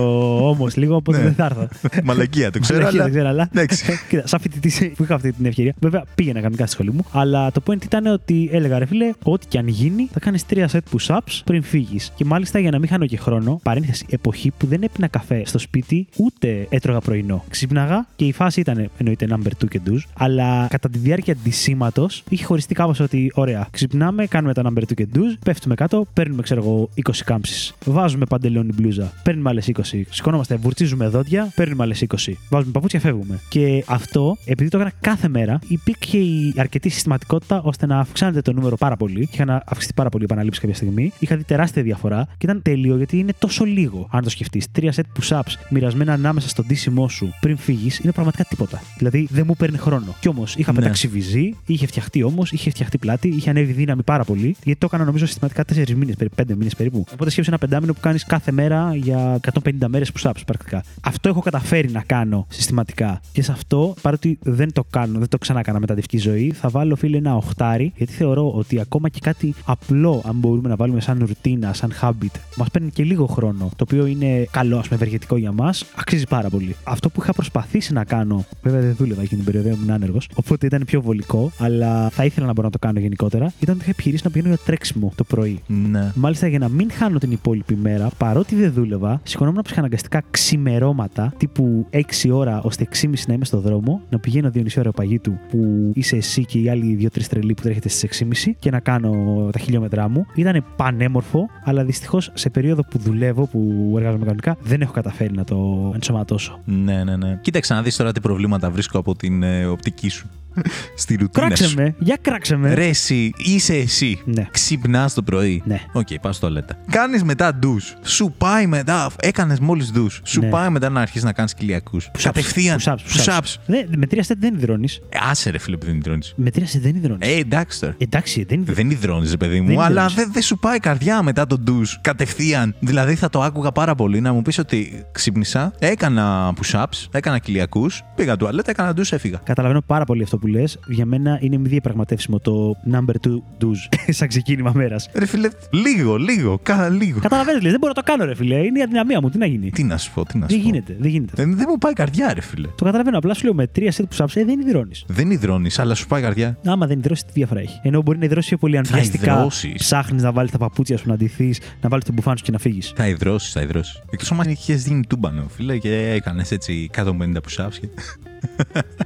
όμως λίγο, οπότε Ναι. δεν θα έρθω. Μαλακία, το ξέρω. Μαλακία, αλλά- δεν ξέρω, αλλά. Εντάξει. Κοίτα, σαν φοιτητής που είχα αυτή την ευκαιρία. Βέβαια, πήγαινα κανονικά στη σχολή μου. Αλλά το point ήταν ότι έλεγα, ρε φίλε, ό,τι και αν γίνει, θα κάνεις τρία set push-ups πριν φύγεις. Φύγει. Και μάλιστα για να μην χάνω και χρόνο, παρένθεση, εποχή που δεν έπινα καφέ στο σπίτι, ούτε έτρωγα πρωινό. Ξύπναγα και η φάση ήταν εννοείται number 2 και ντουζ, αλλά κατά τη διάρκεια αντισήματο είχε χωριστεί κάπως ότι, ωραία, ξυπνάμε, κάνουμε τα number 2 και ντουζ, πέφτουμε κάτω, παίρνουμε, ξέρω εγώ, 20 κάμψεις. Βάζουμε παντελόνι μπλούζα, παίρνουμε άλλες 20. Σηκωνόμαστε, βουρτσίζουμε δόντια, παίρνουμε άλλες 20. Βάζουμε παπούτσια, φεύγουμε. Και αυτό, επειδή το έκανα κάθε μέρα, υπήρχε η αρκετή συστηματικότητα ώστε να αυξάνεται το νούμερο πάρα πολύ. Είχα να αυξηθεί πάρα πολύ η επαναλήψη κάποια στιγμή. Είχα δει τεράστια διαφορά και ήταν τέλειο γιατί είναι τόσο λίγο, αν το σκεφτείς. Τρία set push-ups μοιρασμένα ανάμεσα στον ντύσιμό σου πριν φύγεις είναι πραγματικά τίποτα. Δηλαδή δεν μου παίρνει χρόνο. Κι όμως είχα Ναι. πετάξει βυζί, είχε φτιαχτεί όμως, είχε φτιαχτεί πλάτη, είχε ανέβει δύναμη πάρα πολύ. Γιατί το έκανα νομίζω συστηματικά 4 μήνες, περίπου 5 μήνες περίπου. Οπότε σκέψε ένα πεντάμινο που κάνεις κάθε μέρα για 150 μέρες push-ups πρακτικά. Αυτό έχω καταφέρει να κάνω συστηματικά. Και σε αυτό, παρότι δεν το κάνω, δεν το ξανάκανα μεταδευτική ζωή, θα βάλω φίλε ένα οχτάρι, γιατί θεωρώ ότι ακόμα και κάτι απλό, αν μπορούμε να βάλουμε σαν ρουτίνα, σαν habit, μας παίρνει και λίγο χρόνο, το οποίο είναι καλό, ας πούμε, ευεργετικό για μας, αξίζει πάρα πολύ. Αυτό που είχα προσπαθήσει να κάνω, βέβαια δεν δούλευα εκείνη την περίοδο, ήμουν άνεργος, οπότε ήταν πιο βολικό, αλλά θα ήθελα να μπορώ να το κάνω γενικότερα, ήταν ότι είχα επιχειρήσει να πηγαίνω για τρέξιμο το πρωί. Ναι. Μάλιστα για να μην χάνω την υπόλοιπη μέρα, παρότι δεν δούλευα, σηκωνόμουν ψυχαναγκαστικά ξημερώματα τύπου 6 ώρα ώστε 6.30 να είμαι στο δρόμο, να πηγαίνω 2,5 ώρα παγίτου που είσαι εσύ και οι άλλοι 2-3 τρελοί που τρέχετε στις 6.30 και να κάνω τα χιλιόμετρά μου. Ήταν πανέμορφο, αλλά δυστυχώς σε περίοδο που δουλεύω, που εργάζομαι κανονικά, δεν έχω καταφέρει να το ενσωματώσω. Ναι, ναι, ναι. Κοίταξε να δεις τώρα τι προβλήματα βρίσκω από την ε, οπτική σου. Στη ρουτίνα Κράξε σου. με, για κράξε με. Ρε, εσύ, είσαι εσύ. Ναι. Ξυπνάς το πρωί. Ναι. Οκ, πας τουαλέτα. Κάνεις μετά ντους. Σου πάει μετά. Έκανες μόλις ντους. Σου Ναι. πάει μετά να αρχίσεις να κάνεις κοιλιακούς. Κατευθείαν. Push-ups, push-ups. Push-ups. Δεν- με τρία σετ δεν υδρώνεις. Ε, Άσε ρε φίλε που δεν υδρώνεις. Με τρία σετ δεν υδρώνεις. Ε, εντάξει τώρα. Εντάξει, δεν υδρώνει. Δεν υδρώνεις, ρε παιδί μου, Δεν αλλά υδρώνεις. δεν δεν σου πάει η καρδιά μετά το ντους. Κατευθείαν. Δηλαδή θα το άκουγα πάρα πολύ να μου πεις ότι ξύπνησα, έκανα push-ups, έκανα κοιλιακούς, πήγα τουαλέτα, έκανα ντους, έφυγα. Καταλαβαίνω πάρα πολύ αυτό που λες. Για μένα είναι μη διαπραγματεύσιμο το number 2 dues σαν ξεκίνημα μέρας. Ρε φίλε, λίγο, λίγο, κάνα λίγο. Καταλαβαίνετε, λες, δεν μπορώ να το κάνω, ρε φίλε. Είναι η αδυναμία μου. Τι να γίνει; Τι να σου πω, τι να σου Δεν πω. γίνεται, δεν γίνεται. Δεν, δεν μου πάει η καρδιά, ρε φίλε. Το καταλαβαίνω. Απλά σου λέω με τρία set που σάψε, δεν υδρώνεις. Δεν υδρώνεις, αλλά σου πάει η καρδιά. Άμα δεν υδρώσεις, τι διαφορά έχει; Ενώ μπορεί να υδρώσει πιο πολύ αν Θα βιαστικά υδρώσεις. ψάχνεις να βάλεις τα παπούτσια σου να ντυθείς, να βάλεις τον μπουφάν σου και να φύγεις. Θα υδρώσεις, θα υδρώσεις. Εκτός αν είχε γίνει τούμπανο, φίλε, και έκανες έτσι 150 push-ups. Και...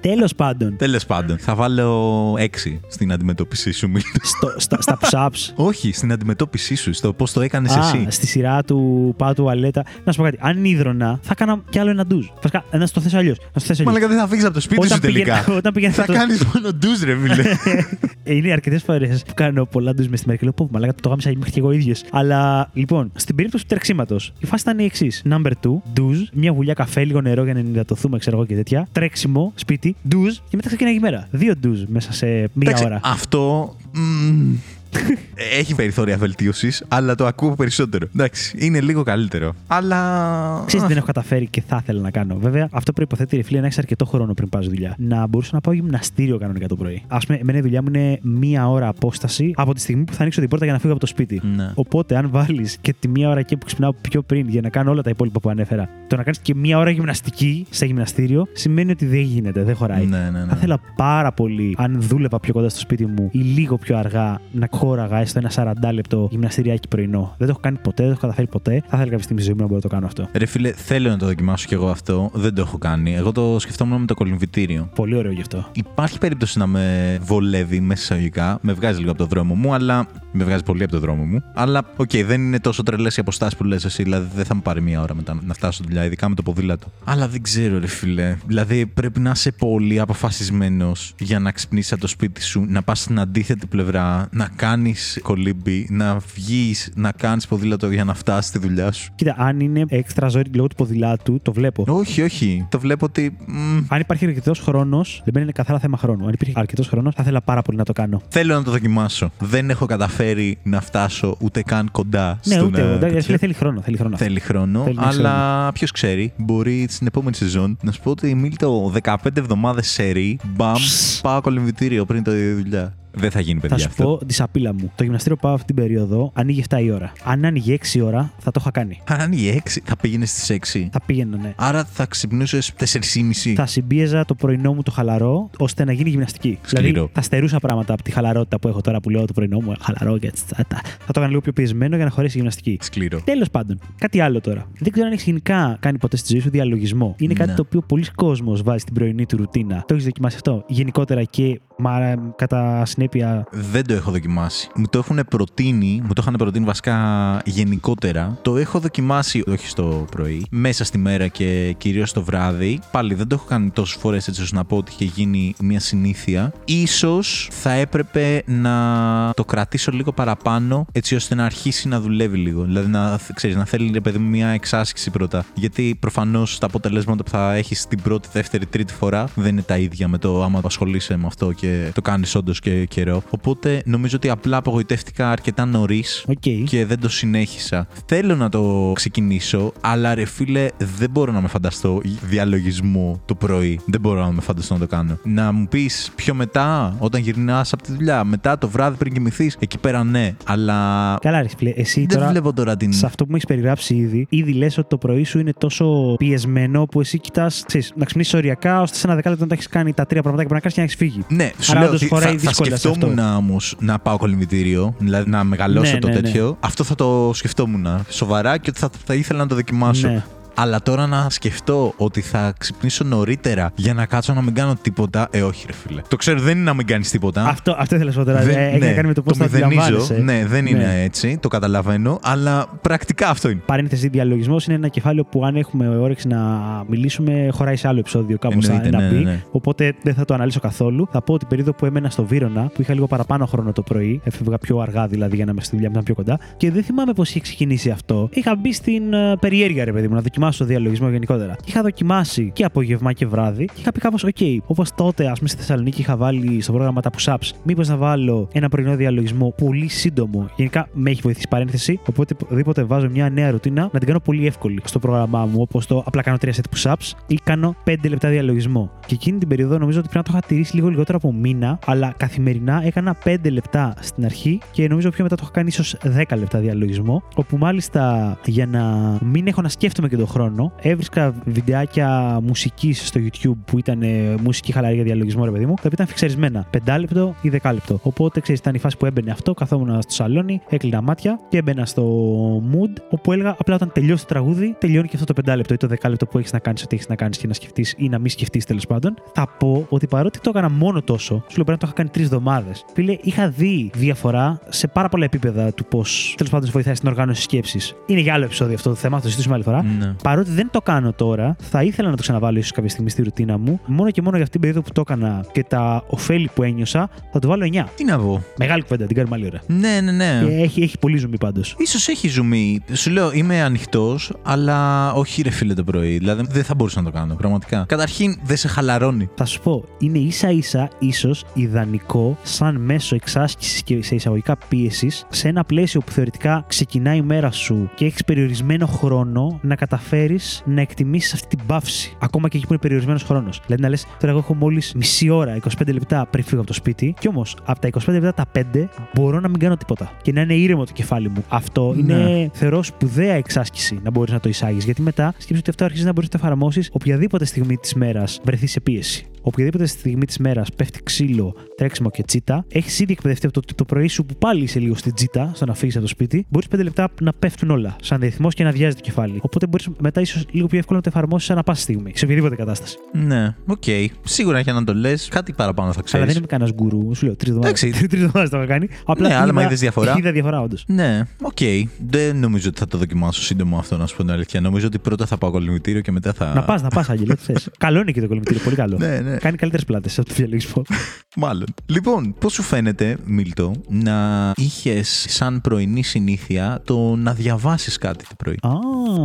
Τέλος πάντων, Τέλος πάντων, θα βάλω 6 στην αντιμετώπιση σου, Μίλτο. στο, στα, στα push-ups. Όχι, στην αντιμετώπιση σου, στο πώς το έκανες Α, εσύ. στη σειρά του πάω τουαλέτα. Να σου πω κάτι. Αν ίδρωνα, θα έκανα κι άλλο ένα ντουζ. Βασικά, να σου το θέσω αλλιώς. Να σου το θέσω αλλιώς. Μαλάκα δεν θα φύγεις από το σπίτι Όταν σου τελικά. πήγαινα- όταν πήγαινα θα στο- κάνεις μόνο ντουζ, ρε φίλε. Ε, Είναι αρκετές φορές που κάνω πολλά ντουζ μες στη μέρα και λέω: Πω, μαλάκα το γάμισα μέχρι και εγώ ίδιος. Αλλά λοιπόν, στην περίπτωση του τρεξίματος, η φάση ήταν η εξής. Number 2, ντουζ, μια βουλιά καφέ, λίγο νερό για να ενυδατωθούμε, ξέρω εγώ και τέτοια. Τρέξιμο, σπίτι, ντουζ και μετά ξεκινάει η μέρα. Δύο ντουζ μέσα σε μία Εντάξει, ώρα. Αυτό. μ, έχει περιθώρια βελτίωσης, αλλά το ακούω περισσότερο. Εντάξει, είναι λίγο καλύτερο. Αλλά. Ξέρεις, δεν έχω καταφέρει και θα ήθελα να κάνω. Βέβαια, αυτό προποθέτει ρε φίλε να έχεις αρκετό χρόνο πριν πας δουλειά. Να μπορούσα να πάω γυμναστήριο κανονικά το πρωί. Α πούμε, εμένα η δουλειά μου είναι μία ώρα απόσταση από τη στιγμή που θα ανοίξω την πόρτα για να φύγω από το σπίτι. Ναι. Οπότε, αν βάλεις και τη μία ώρα εκεί που ξυπνάω πιο πριν για να κάνω όλα τα υπόλοιπα που ανέφερα, το να κάνεις και μία ώρα γυμναστική σε γυμναστήριο σημαίνει ότι δεν γίνεται, δεν χωράει. Ναι, ναι, ναι. Θα ήθελα πάρα πολύ, αν δούλευα πιο κοντά στο σπίτι μου ή λίγο πιο αργά, να χώραγα έστω ένα 40 λεπτό γυμναστηριάκι πρωινό. Δεν το έχω κάνει ποτέ, δεν το έχω καταφέρει ποτέ. Θα ήθελα κάποια στιγμή στη ζωή μου να μπορώ να το κάνω αυτό. Ρε φίλε, θέλω να το δοκιμάσω κι εγώ αυτό. Δεν το έχω κάνει. Εγώ το σκεφτόμουν με το κολυμβητήριο. Πολύ ωραίο γι' αυτό. Υπάρχει περίπτωση να με βολεύει μέσα εισαγωγικά. Με βγάζει λίγο από το δρόμο μου, αλλά. Με βγάζει πολύ από το δρόμο μου. Αλλά, οκ, δεν είναι τόσο τρελές οι αποστάσεις που λες εσύ. Δηλαδή, δεν θα μου πάρει μία ώρα μετά να φτάσω στη δουλειά, ειδικά με το ποδήλατο. Αλλά δεν ξέρω, ρε φίλε. Δηλαδή, πρέπει να είσαι πολύ αποφασισμένος για να ξυπνήσεις από το σπίτι σου, να πας στην αντίθετη πλευρά, να κάνεις κολύμπι, να βγεις, να κάνεις ποδήλατο για να φτάσεις στη δουλειά σου; Κοίτα, αν είναι έξτρα ζόρι λόγω του ποδηλάτου, το βλέπω. Όχι, όχι. Το βλέπω ότι. μ, Αν υπάρχει αρκετός χρόνος, δεν είναι καθαρά θέμα χρόνου. Αν υπήρχε αρκετός χρόνος, θα ήθελα πάρα πολύ να το κάνω. Θέλω να το δοκιμάσω. Δεν έχω καταφέρει να φτάσω ούτε καν κοντά Ναι, στο ούτε να εγώ. Εντάξει, τέτοιο. θέλει χρόνο. Θέλει χρόνο. Θέλει χρόνο, Θέλει να αλλά ποιος ξέρει, μπορεί στην επόμενη σεζόν να σου πω ότι Μίλτο 15 εβδομάδες σερή, μπαμ, πάω κολυμβητήριο πριν το δουλειά. Δεν θα γίνει, παιδιά. Θα σου αυτό. πω τη σαπίλα μου. Το γυμναστήριο πάω αυτή την περίοδο ανοίγει 7 η ώρα. Αν άνοιγε 6 η ώρα, θα το είχα κάνει. Αν άνοιγε 6, θα πήγαινε στις 6. Θα πήγαινα, ναι. Άρα θα ξυπνούσες 4,5. Θα συμπίεζα το πρωινό μου το χαλαρό ώστε να γίνει γυμναστική. Σκληρό. Δηλαδή θα στερούσα πράγματα από τη χαλαρότητα που έχω τώρα που λέω το πρωινό μου χαλαρό και τσάτα. Θα το έκανα λίγο πιο πιεσμένο για να χωρέσει η γυμναστική. Σκληρό. Τέλος πάντων, κάτι άλλο τώρα. Δεν ξέρω αν έχεις γενικά κάνει ποτέ στη ζωή σου διαλογισμό. Είναι κάτι Ναι. το οποίο πολλοί κόσμος βάζει στην πρωινή του ρουτίνα. Το έχεις δοκιμάσει αυτό. Γενικότερα και μα, κατά συνέπεια. Δεν το έχω δοκιμάσει. Μου το έχουν προτείνει, μου το είχαν προτείνει βασικά γενικότερα. Το έχω δοκιμάσει, όχι στο πρωί, μέσα στη μέρα και κυρίως το βράδυ. Πάλι δεν το έχω κάνει τόσες φορές έτσι ώστε να πω ότι είχε γίνει μια συνήθεια. Ίσως θα έπρεπε να το κρατήσω λίγο παραπάνω έτσι ώστε να αρχίσει να δουλεύει λίγο. Δηλαδή να, ξέρεις, να θέλει ρε παιδί μου μια εξάσκηση πρώτα. Γιατί προφανώς τα αποτελέσματα που θα έχεις την πρώτη, δεύτερη, τρίτη φορά δεν είναι τα ίδια με το άμα ασχολείσαι με αυτό και το κάνεις όντως και καιρό. Οπότε νομίζω ότι απλά απογοητεύτηκα αρκετά νωρίς Οκ. και δεν το συνέχισα. Θέλω να το ξεκινήσω, αλλά ρε φίλε, δεν μπορώ να με φανταστώ διαλογισμό το πρωί. Δεν μπορώ να με φανταστώ να το κάνω. Να μου πεις πιο μετά, όταν γυρνάς από τη δουλειά, μετά το βράδυ πριν κοιμηθείς, εκεί πέρα ναι. Αλλά Καλά, ρε φίλε, εσύ δεν τώρα. βλέπω τώρα την. Σε αυτό που μου έχεις περιγράψει ήδη, ήδη λες ότι το πρωί σου είναι τόσο πιεσμένο που εσύ κοιτάς να ξυπνήσεις οριακά ώστε σε ένα δεκάλεπτο να τα έχεις κάνει τα τρία πράγματα που πρέπει να κάνεις και να έχεις φύγει. Ναι, σου Άρα λέω όντως ότι χωράει θα, θα δύσκολα σε σκεφτόμουν όμως να πάω κολυμβητήριο, δηλαδή να μεγαλώσω Ναι, το ναι, ναι. τέτοιο. Αυτό θα το σκεφτόμουν σοβαρά και ότι θα, θα ήθελα να το δοκιμάσω. Ναι. Αλλά τώρα να σκεφτώ ότι θα ξυπνήσω νωρίτερα για να κάτσω να μην κάνω τίποτα. Ε, όχι, ρε φίλε. Το ξέρω, δεν είναι να μην κάνεις τίποτα. Αυτό, αυτό ήθελα να σου πω τώρα. Δεν- Ε, Έχει να κάνει με το πώς θα μηδενίζω. αντιλαμβάνεσαι. Ναι, δεν είναι έτσι, το καταλαβαίνω, αλλά πρακτικά αυτό είναι. Παρένθεση, διαλογισμός είναι ένα κεφάλαιο που αν έχουμε όρεξη να μιλήσουμε, χωράει σε άλλο επεισόδιο κάπω Εννοείται, να ναι, μπει. ναι, ναι. Οπότε δεν θα το αναλύσω καθόλου. Θα πω ότι περίοδο που έμενα στο Βύρονα, που είχα λίγο παραπάνω χρόνο το πρωί, έφευγα πιο αργά δηλαδή για να είμαι στη δουλειά μου, να είμαι πιο κοντά. Και δεν θυμάμαι πώς είχε ξεκινήσει αυτό. Είχα μπει στην ε, περιέργεια, ρε παιδί μου, να δοκιμάσω το διαλογισμό γενικότερα. Και είχα δοκιμάσει και απόγευμα και βράδυ. Και είχα πει κάπως, OK, όπως τότε, ας πούμε, στη Θεσσαλονίκη είχα βάλει στο πρόγραμμα τα push-ups, μήπως να βάλω ένα πρωινό διαλογισμό πολύ σύντομο. Γενικά με έχει βοηθήσει παρένθεση. Οπότε οπουδήποτε βάζω μια νέα ρουτίνα να την κάνω πολύ εύκολη στο πρόγραμμά μου. Όπως το απλά κάνω 3 set push-ups ή κάνω 5 λεπτά διαλογισμό. Και εκείνη την περίοδο νομίζω ότι πρέπει να το είχα τηρήσει λίγο λιγότερο από μήνα, αλλά καθημερινά έκανα 5 λεπτά στην αρχή και νομίζω πιο μετά το είχα κάνει ίσως 10 λεπτά διαλογισμό. Όπου μάλιστα για να μην έχω να σκέφτομαι και τον χρόνο, έβρισκα βιντεάκια μουσικής στο YouTube που ήταν ε, μουσική χαλαρή για διαλογισμό, ρε παιδί μου, τα οποία ήταν φιξαρισμένα 5 λεπτό ή 10 λεπτό. Οπότε ξέρεις, ήταν η φάση που έμπαινε αυτό, καθόμουν στο σαλόνι, έκλεινα μάτια και έμπαινα στο mood, όπου έλεγα απλά όταν τελειώσει το τραγούδι, τελειώνει και αυτό το 5 λεπτό ή το 10 λεπτό που έχεις να κάνεις ό,τι έχεις να κάνεις και να σκεφτείς ή να μην σκεφτείς τέλος πάντων. Θα πω ότι παρότι το έκανα μόνο τόσο, σου λέω πρέπει να το είχα κάνει τρεις εβδομάδες. Φίλε, είχα δει διαφορά σε πάρα πολλά επίπεδα του πώς τέλος πάντων σε βοηθάει στην οργάνωση σκέψης. Είναι για άλλο επεισόδιο αυτό το θέμα, θα το συζητήσουμε άλλη φορά. Ναι. Παρότι δεν το κάνω τώρα, θα ήθελα να το ξαναβάλω ίσως κάποια στιγμή στη ρουτίνα μου. Μόνο και μόνο για αυτήν την περίοδο που το έκανα και τα ωφέλη που ένιωσα, θα το βάλω 9. Τι να πω. Μεγάλη κουβέντα, την κάνουμε άλλη ώρα. Ναι, ναι, ναι. Και Έχει, έχει πολύ ζουμί πάντως. Ίσως έχει ζουμί. Σου λέω, είμαι ανοιχτός, αλλά όχι ρε φίλε το πρωί. Δηλαδή δεν θα μπορούσα να το κάνω, πραγματικά. Καταρχήν δεν σε χαλαρώνει. Θα σου πω, είναι ίσα ίσα ίσως ιδανικό σαν μέσο εξάσκησης και σε εισαγωγικά πίεσης σε ένα πλαίσιο που θεωρητικά ξεκινάει η μέρα σου και έχεις περιορισμένο χρόνο να καταφέρεις να εκτιμήσεις αυτή την παύση. Ακόμα και εκεί που είναι περιορισμένος χρόνος. Δηλαδή να λες, τώρα εγώ έχω μόλις μισή ώρα, 25 λεπτά πριν φύγω από το σπίτι, και όμως από τα 25 λεπτά τα 5 μπορώ να μην κάνω τίποτα και να είναι ήρεμο το κεφάλι μου. Αυτό Ναι. είναι θεωρώ σπουδαία εξάσκηση να μπορείς να το εισάγεις. Γιατί μετά σκέψου ότι αυτό αρχίζει να μπορείς να το εφαρμόσεις οποιαδήποτε στιγμή της μέρας βρεθείς σε πίεση. Οποιαδήποτε στιγμή της μέρας πέφτει ξύλο, τρέξιμο και τσίτα, έχεις ήδη εκπαιδευτεί από το, το πρωί σου που πάλι είσαι λίγο στην τσίτα, στο να φύγεις από το σπίτι, μπορείς 5 λεπτά να πέφτουν όλα, σαν ρυθμό και να αδειάζει το κεφάλι. Οπότε μπορείς μετά ίσως λίγο πιο εύκολα να το εφαρμόσεις ανά πάσα στιγμή, σε οποιαδήποτε κατάσταση. Ναι, οκ. Σίγουρα για να το λες, κάτι παραπάνω θα ξέρει. Αλλά δεν είμαι κανένας γκουρού, σου λέω τρεις εβδομάδες. Εντάξει. Τρεις εβδομάδες το είχα κάνει. Απλά Ναι, αλλά είδα- μα είδες διαφορά. Είδα διαφορά, όντως. Ναι, οκ. Δεν νομίζω ότι θα το δοκιμάσω σύντομα αυτό, να σου πω την αλήθεια. Νομίζω ότι πρώτα θα πάω κολυμβητήριο και μετά θα. Να πας, να πας, Άγγελο, τι θες. Καλό είναι και το κολυμβητήριο, πολύ καλό. Ναι, ναι. Κάνει καλύτερες πλάτες από το διαλογισμό. Μάλλον. Λοιπόν, πώς σου φαίνεται, Μίλτο, να είχες σαν πρωινή συνήθεια το να διαβάσεις κάτι το πρωί; Α,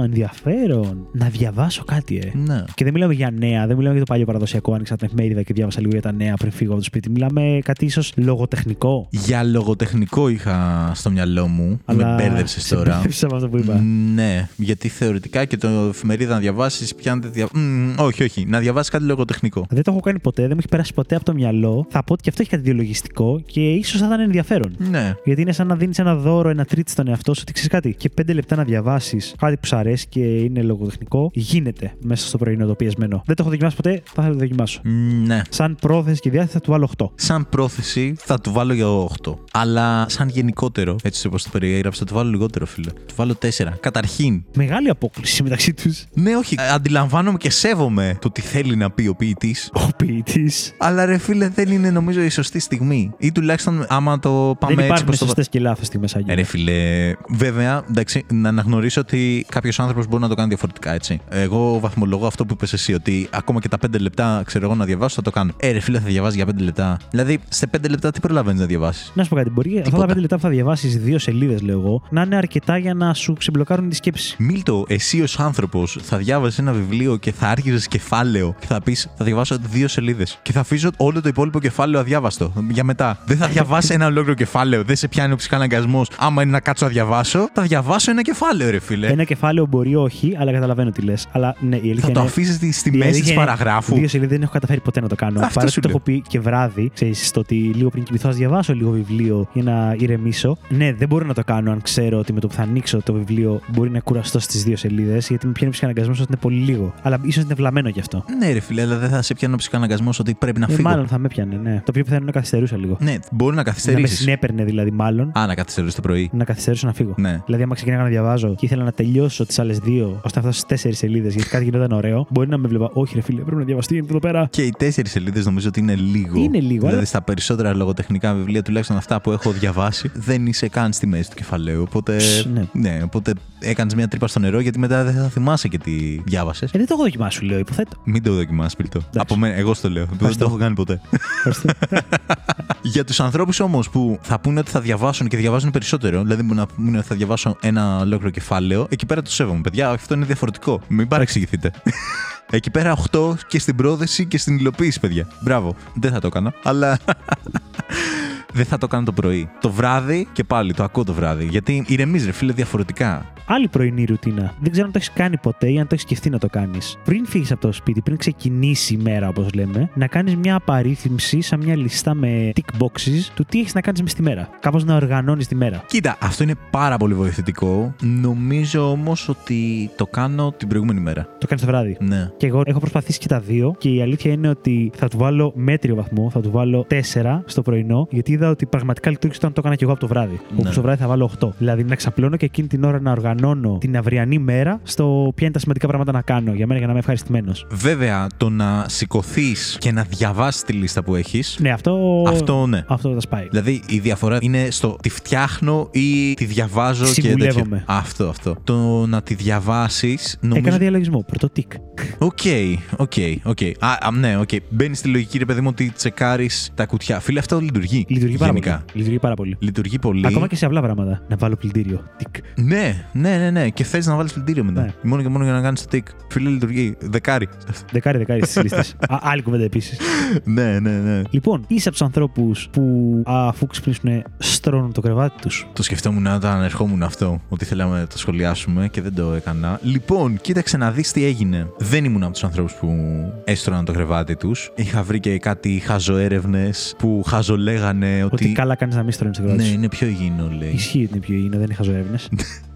ενδιαφέρον. Να διαβάσω κάτι, ε. Ναι. Και δεν μιλάμε για νέα, δεν μιλάμε για το παλιό παραδοσιακό. Άνοιξα την εφημερίδα και διάβασα λίγο για τα νέα πριν φύγω από το σπίτι. Μιλάμε κάτι ίσως λογοτεχνικό. Για λογοτεχνικό είχα στο μυαλό μου. Αλλά Με μπέρδεψες σε τώρα. μπέρδεψα με αυτό που είπα. Ναι, γιατί θεωρητικά και το εφημερίδα να διαβάσεις πιάνεται. Δια... Μμ, όχι, όχι. Να διαβάσεις κάτι λογοτεχνικό. Δεν το έχω έχω κάνει ποτέ, δεν μου έχει περάσει ποτέ από το μυαλό. Θα πω ότι και αυτό έχει κάτι διολογιστικό και ίσως θα ήταν ενδιαφέρον. Ναι. Γιατί είναι σαν να δίνεις ένα δώρο, ένα τρίτη στον εαυτό σου, ότι ξέρεις κάτι. Και πέντε λεπτά να διαβάσεις κάτι που σου αρέσει και είναι λογοτεχνικό, γίνεται μέσα στο πρωινό το πιεσμένο. Δεν το έχω δοκιμάσει ποτέ, θα ήθελα να το δοκιμάσω. Ναι. Σαν πρόθεση και διάθεση θα του βάλω 8. Σαν πρόθεση θα του βάλω για 8. Αλλά σαν γενικότερο, έτσι όπως το περιέγραψα, θα του βάλω λιγότερο, φίλε. Του βάλω 4. Καταρχήν, Μεγάλη απόκληση μεταξύ τους. ναι, όχι, ε, αντιλαμβάνομαι και σέβομαι το τι θέλει να πει ο ποιητής. Ο ποιητή. Αλλά ρε φίλε, δεν είναι νομίζω η σωστή στιγμή. Ή τουλάχιστον άμα το πάμε Δεν έτσι υπάρχουν προς το. σωστές και λάθος στιγμές Ε, Ρε φίλε, βέβαια, εντάξει, να αναγνωρίσω ότι κάποιος άνθρωπος μπορεί να το κάνει διαφορετικά, έτσι. Εγώ βαθμολογώ αυτό που είπες εσύ, ότι ακόμα και τα 5 λεπτά, ξέρω εγώ, να διαβάσω, θα το κάνω. Ε, ρε φίλε, θα διαβάζει για 5 λεπτά. Δηλαδή, σε 5 λεπτά τι προλαβαίνεις να διαβάσεις; Να σου πω κάτι. Μπορεί αυτά Τίποτα. τα 5 λεπτά που θα διαβάσεις δύο σελίδες, λέω εγώ, να είναι αρκετά για να σου ξεμπλοκάρουν τη σκέψη. Μίλτο, εσύ ως άνθρωπος θα διάβαζες ένα βιβλίο και θα άρχιζε κεφάλαιο και θα πεις Θα διαβάσω δύο σελίδες. Και θα αφήσω όλο το υπόλοιπο κεφάλαιο αδιάβαστο. Για μετά. Δεν θα διαβάσει ένα ολόκληρο κεφάλαιο. Δεν σε πιάνει ο ψυχαναγκασμός. Άμα είναι να κάτσω να διαβάσω, θα διαβάσω ένα κεφάλαιο, ρε φίλε. Ένα κεφάλαιο μπορεί όχι, αλλά καταλαβαίνω τι λες. Αλλά ναι, η αλήθεια θα το είναι. αφήσεις στη η μέση αλήθεια της είναι, παραγράφου. Δύο σελίδες δεν έχω καταφέρει ποτέ να το κάνω. Αυτό Παρότι σου το λέω. έχω πει και βράδυ, ξέρεις, στο ότι λίγο πριν κοιμηθώ, ας διαβάσω λίγο βιβλίο για να ηρεμήσω. Ναι, δεν μπορώ να το κάνω αν ξέρω ότι με το που θα ανοίξω το βιβλίο μπορεί να κουραστώ στις δύο σελίδες, γιατί με πιάνει ψυχαναγκασμός ότι είναι πολύ λίγο. Αλλά ίσως είναι βλαμμένο γι' αυτό. Ναι, ρε φίλε, αλλά δεν θα σε πιάνει ο ψυχαναγκασμό ότι πρέπει να Ε, φύγω. μάλλον θα με πιάνε, ναι. Το οποίο πιθανόν να καθυστερούσα λίγο. Ναι, μπορεί να Να με καθυστερήσεις. συνέπαιρνε δηλαδή, μάλλον. Α, να καθυστερήσει το πρωί. Να καθυστερήσω να φύγω. Ναι. Δηλαδή, άμα ξεκινάγα να διαβάζω και ήθελα να τελειώσω τις άλλες δύο, ώστε να φτάσω στις τέσσερις σελίδες, γιατί κάτι γινόταν ωραίο, μπορεί να με βλέπα. Όχι, ρε φίλε, πρέπει να διαβαστεί γιατί εδώ πέρα. Και οι τέσσερις σελίδες νομίζω ότι είναι λίγο. Είναι λίγο, Δηλαδή αλλά- στα περισσότερα λογοτεχνικά βιβλία, τουλάχιστον αυτά που έχω διαβάσει, δεν είσαι καν στη μέση του κεφαλαίου. Οπότε. Ψ, ναι. ναι, οπότε έκανες μια τρύπα στο νερό γιατί μετά δεν θα θυμάσαι και τι διάβασες. Ε, δεν το έχω δοκιμάσει, σου λέω, υποθέτω. Μην το δοκιμάσεις, Πιλτό. Από μένα, εγώ στο λέω. Δεν το Ευχαριστώ. έχω κάνει ποτέ. Ευχαριστώ. Για τους ανθρώπους όμως που θα πούνε ότι θα διαβάσουν και διαβάζουν περισσότερο, δηλαδή μπορεί να πούνε ότι θα διαβάσω ένα ολόκληρο κεφάλαιο, εκεί πέρα το σέβομαι. Παιδιά, αυτό είναι διαφορετικό. Μην παρεξηγηθείτε. Εκεί πέρα 8 και στην πρόθεση και στην υλοποίηση, παιδιά. Μπράβο. Δεν θα το έκανα, αλλά. Δεν θα το κάνω το πρωί. Το βράδυ και πάλι το ακούω το βράδυ. Γιατί ηρεμείς, ρε φίλε, διαφορετικά. Άλλη πρωινή ρουτίνα. Δεν ξέρω αν το έχεις κάνει ποτέ ή αν το έχεις σκεφτεί να το κάνεις. Πριν φύγεις από το σπίτι, πριν ξεκινήσει η μέρα, όπως λέμε, να κάνεις μια απαρίθμηση σαν μια λίστα με tick boxes του τι έχεις να κάνεις μες στη μέρα. Κάπως να οργανώνεις τη μέρα. Κοίτα, αυτό είναι πάρα πολύ βοηθητικό. Νομίζω όμως ότι το κάνω την προηγούμενη μέρα. Το κάνεις το βράδυ. Ναι. Και εγώ έχω προσπαθήσει και τα δύο και η αλήθεια είναι ότι θα του βάλω μέτριο βαθμό, θα του βάλω 4 στο πρωινό, γιατί είδα ότι πραγματικά λειτουργήσε όταν το έκανα και εγώ από το βράδυ. Ναι. Όπου στο βράδυ θα βάλω 8. Δηλαδή να ξαπλώνω και εκείνη την ώρα να οργανώνω την αυριανή μέρα στο ποια είναι τα σημαντικά πράγματα να κάνω για μένα για να είμαι ευχαριστημένος. Βέβαια, το να σηκωθείς και να διαβάσεις τη λίστα που έχεις. Ναι, αυτό. Αυτό ναι. Αυτό θα σπάει. Δηλαδή η διαφορά είναι στο τη φτιάχνω ή τη διαβάζω και τέτοια. Συμβουλεύομαι. Αυτό, αυτό. Το να τη διαβάσεις. Νομίζω... Έκανα διαλογισμό. Πρώτο τικ. Οκ, οκ, οκ. Α, α, ναι, οκ. Μπαίνεις στη λογική, ρε παιδί μου, ότι τσεκάρεις τα κουτιά. Φίλε, αυτό λειτουργεί. Λειτουργεί πάρα Γενικά. πολύ. Λειτουργεί πάρα πολύ. Λειτουργεί πολύ. Ακόμα και σε απλά πράγματα. Να βάλω πλυντήριο. Τικ. Ναι, ναι, ναι, ναι. Και θες να βάλεις πλυντήριο μετά. Ναι. Μόνο και μόνο για να κάνεις το τικ. Φίλε, λειτουργεί. Δεκάρι. Δεκάρι, δεκάρι στις λίστες. Άλλη κουβέντα επίσης. ναι, ναι, ναι. Λοιπόν, είσαι από τους ανθρώπους που αφού ξυπνήσουν στρώνουν το κρεβάτι τους; Το σκεφτόμουν όταν ερχόμουν αυτό, ότι θέλαμε να το σχολιάσουμε και δεν το έκανα. Λοιπόν, κοίταξε να δεις τι έγινε. Δεν ήμουν από τους ανθρώπους που έστρωναν το κρεβάτι τους. Είχα βρει και κάτι χαζοέρευνες που χαζολέγανε ότι. Ότι καλά κάνεις να μην στρώνεις το κρεβάτι Ναι, σου. είναι πιο υγιεινό, λέει. Ισχύει ότι είναι πιο υγιεινό, δεν είναι χαζοέρευνες.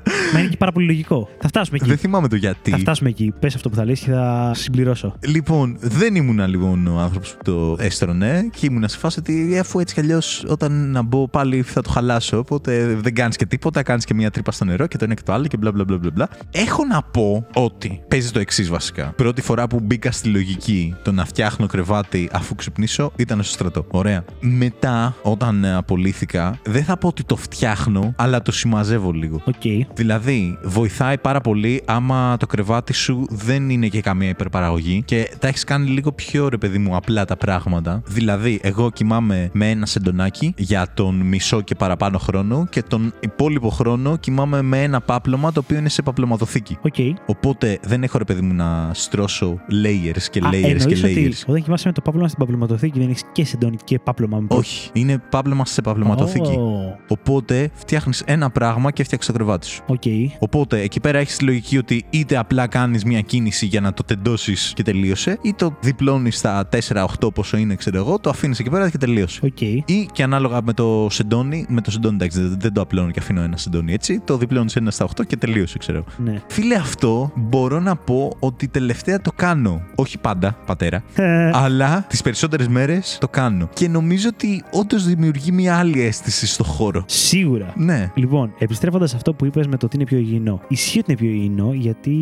Μα είναι και πάρα πολύ λογικό. Θα φτάσουμε εκεί. Δεν θυμάμαι το γιατί. Θα φτάσουμε εκεί. Πες αυτό που θα λες και θα συμπληρώσω. Λοιπόν, δεν ήμουνα λοιπόν ο άνθρωπος που το έστρωνε και ήμουνα σε φάση ότι αφού έτσι κι αλλιώς όταν να μπω πάλι θα το χαλάσω. Οπότε δεν κάνεις και τίποτα, κάνεις και μια τρύπα στο νερό και το ένα και το άλλο και μπλα μπλα μπλα μπλα, μπλα. Έχω να πω ότι παίζει το εξής βασικά. Πρώτη φορά που μπήκα στη λογική το να φτιάχνω κρεβάτι αφού ξυπνήσω ήταν στο στρατό. Ωραία. Μετά, όταν ε, απολύθηκα, δεν θα πω ότι το φτιάχνω, αλλά το συμμαζεύω λίγο. Οκ. Δηλαδή, βοηθάει πάρα πολύ άμα το κρεβάτι σου δεν είναι και καμία υπερπαραγωγή και τα έχεις κάνει λίγο πιο ρε παιδί μου απλά τα πράγματα. Δηλαδή, εγώ κοιμάμαι με ένα σεντονάκι για τον μισό και παραπάνω χρόνο και τον υπόλοιπο χρόνο κοιμάμαι με ένα πάπλωμα το οποίο είναι σε παπλωματοθήκη. Οκ. Οπότε δεν έχω ρε παιδί μου να στρώσω layers και Α, layers και εννοείς ότι layers. όταν κοιμάσαι με το πάπλωμα στην παπλωματοθήκη δεν έχεις και σεντόνι και πάπλωμα με Όχι, είναι πάπλωμα σε παπλωματοθήκη. Ω, Οπότε φτιάχνεις ένα πράγμα και φτιάχνεις το κρεβάτι σου. Οκ. Οπότε εκεί πέρα έχεις τη λογική ότι είτε απλά κάνεις μια κίνηση για να το τεντώσεις και τελείωσε, ή το διπλώνεις στα 4-8 πόσο είναι, ξέρω εγώ, το αφήνεις εκεί πέρα και τελείωσε. Οκ. Ή και ανάλογα με το σεντόνι, με το σεντόνι εντάξει δεν, δεν το απλώνω και αφήνω ένα σεντόνι έτσι, το διπλώνεις ένα στα 8 και τελείωσε, ξέρω εγώ. Ναι. Φίλε, αυτό μπορώ να πω ότι τελευταία το κάνω. Όχι πάντα, πατέρα. Ε, αλλά τις περισσότερες μέρες το κάνω. Και νομίζω ότι όντως δημιουργεί μια άλλη αίσθηση στο χώρο. Σίγουρα. Ναι. Λοιπόν, επιστρέφοντας σε αυτό που είπες με το ότι είναι πιο υγιεινό. Ισχύει ότι είναι πιο υγιεινό γιατί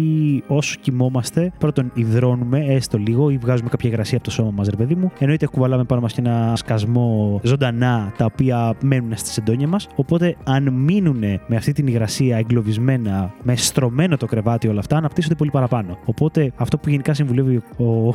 όσο κοιμόμαστε, πρώτον υδρώνουμε έστω λίγο ή βγάζουμε κάποια υγρασία από το σώμα μας, ρε παιδί μου. Εννοείται κουβαλάμε πάνω μας και ένα σκασμό ζωντανά τα οποία μένουν στις εντόνια μας. Οπότε, αν μείνουν με αυτή την υγρασία εγκλωβισμένα, με στρωμένο το κρεβάτι όλα αυτά, αναπτύσσονται πολύ παραπάνω. Οπότε, αυτό που γενικά συμβουλεύει ο.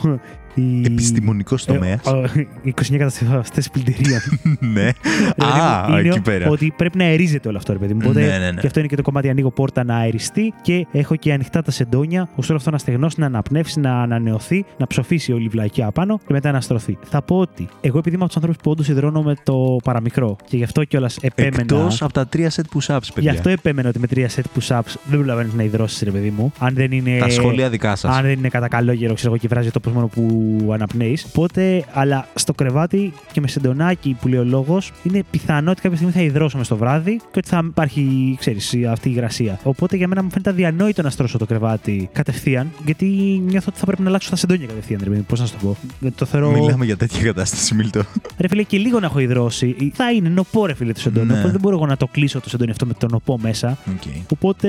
η- Επιστημονικός τομέας. ε, ο- οι 29 κατασκευαστές πλυντηρίων ναι. Ρε παιδί Α, μου, είναι εκεί πέρα. Ότι πρέπει να αερίζεται όλο αυτό, ρε παιδί μου. Οπότε Ναι, ναι, ναι. και αυτό είναι και το κομμάτι. Ανοίγω πόρτα να αεριστεί και έχω και ανοιχτά τα σεντόνια, ώστε όλο αυτό να στεγνώσει, να αναπνεύσει, να ανανεωθεί, να ψοφήσει όλη η βλακιά απάνω και μετά να στρωθεί. Θα πω ότι εγώ επειδή είμαι από τους ανθρώπους που όντως υδρώνω με το παραμικρό και γι' αυτό κιόλας επέμενα. Εκτός από τα τρία set push-ups, Γι' παιδιά. αυτό επέμενα ότι με τρία set push-ups δεν προλαβαίνεις να υδρώσεις, ρε παιδί μου. Αν δεν είναι. Τα σχόλια δικά σας. Αν δεν είναι κατά καλό καιρό, ξέρω εγώ, και βράζει το τόπος μόνο που αναπνέεις. Οπότε, αλλά στο κρεβάτι και με σεντονάκι που λέει ο λόγος, είναι πιθανό ότι κάποια στιγμή θα υδρώσω μες στο βράδυ και ότι θα υπάρχει, ξέρεις, αυτή η υγρασία. Οπότε για μένα μου φαίνεται αδιανόητο να στρώσω το κρεβάτι κατευθείαν, γιατί νιώθω ότι θα πρέπει να αλλάξω τα σεντόνια κατευθείαν. Ρε, πώς να σου το πω. Δεν Το θεωρώ. Μιλάμε για τέτοια κατάσταση, Μίλτο. Ρε φίλε, και λίγο να έχω υδρώσει. Θα είναι νοπό, ρε φίλε, το σεντόνι. Ναι. Οπότε δεν μπορώ εγώ να το κλείσω το σεντόνι αυτό με το νοπό μέσα. Okay. Οπότε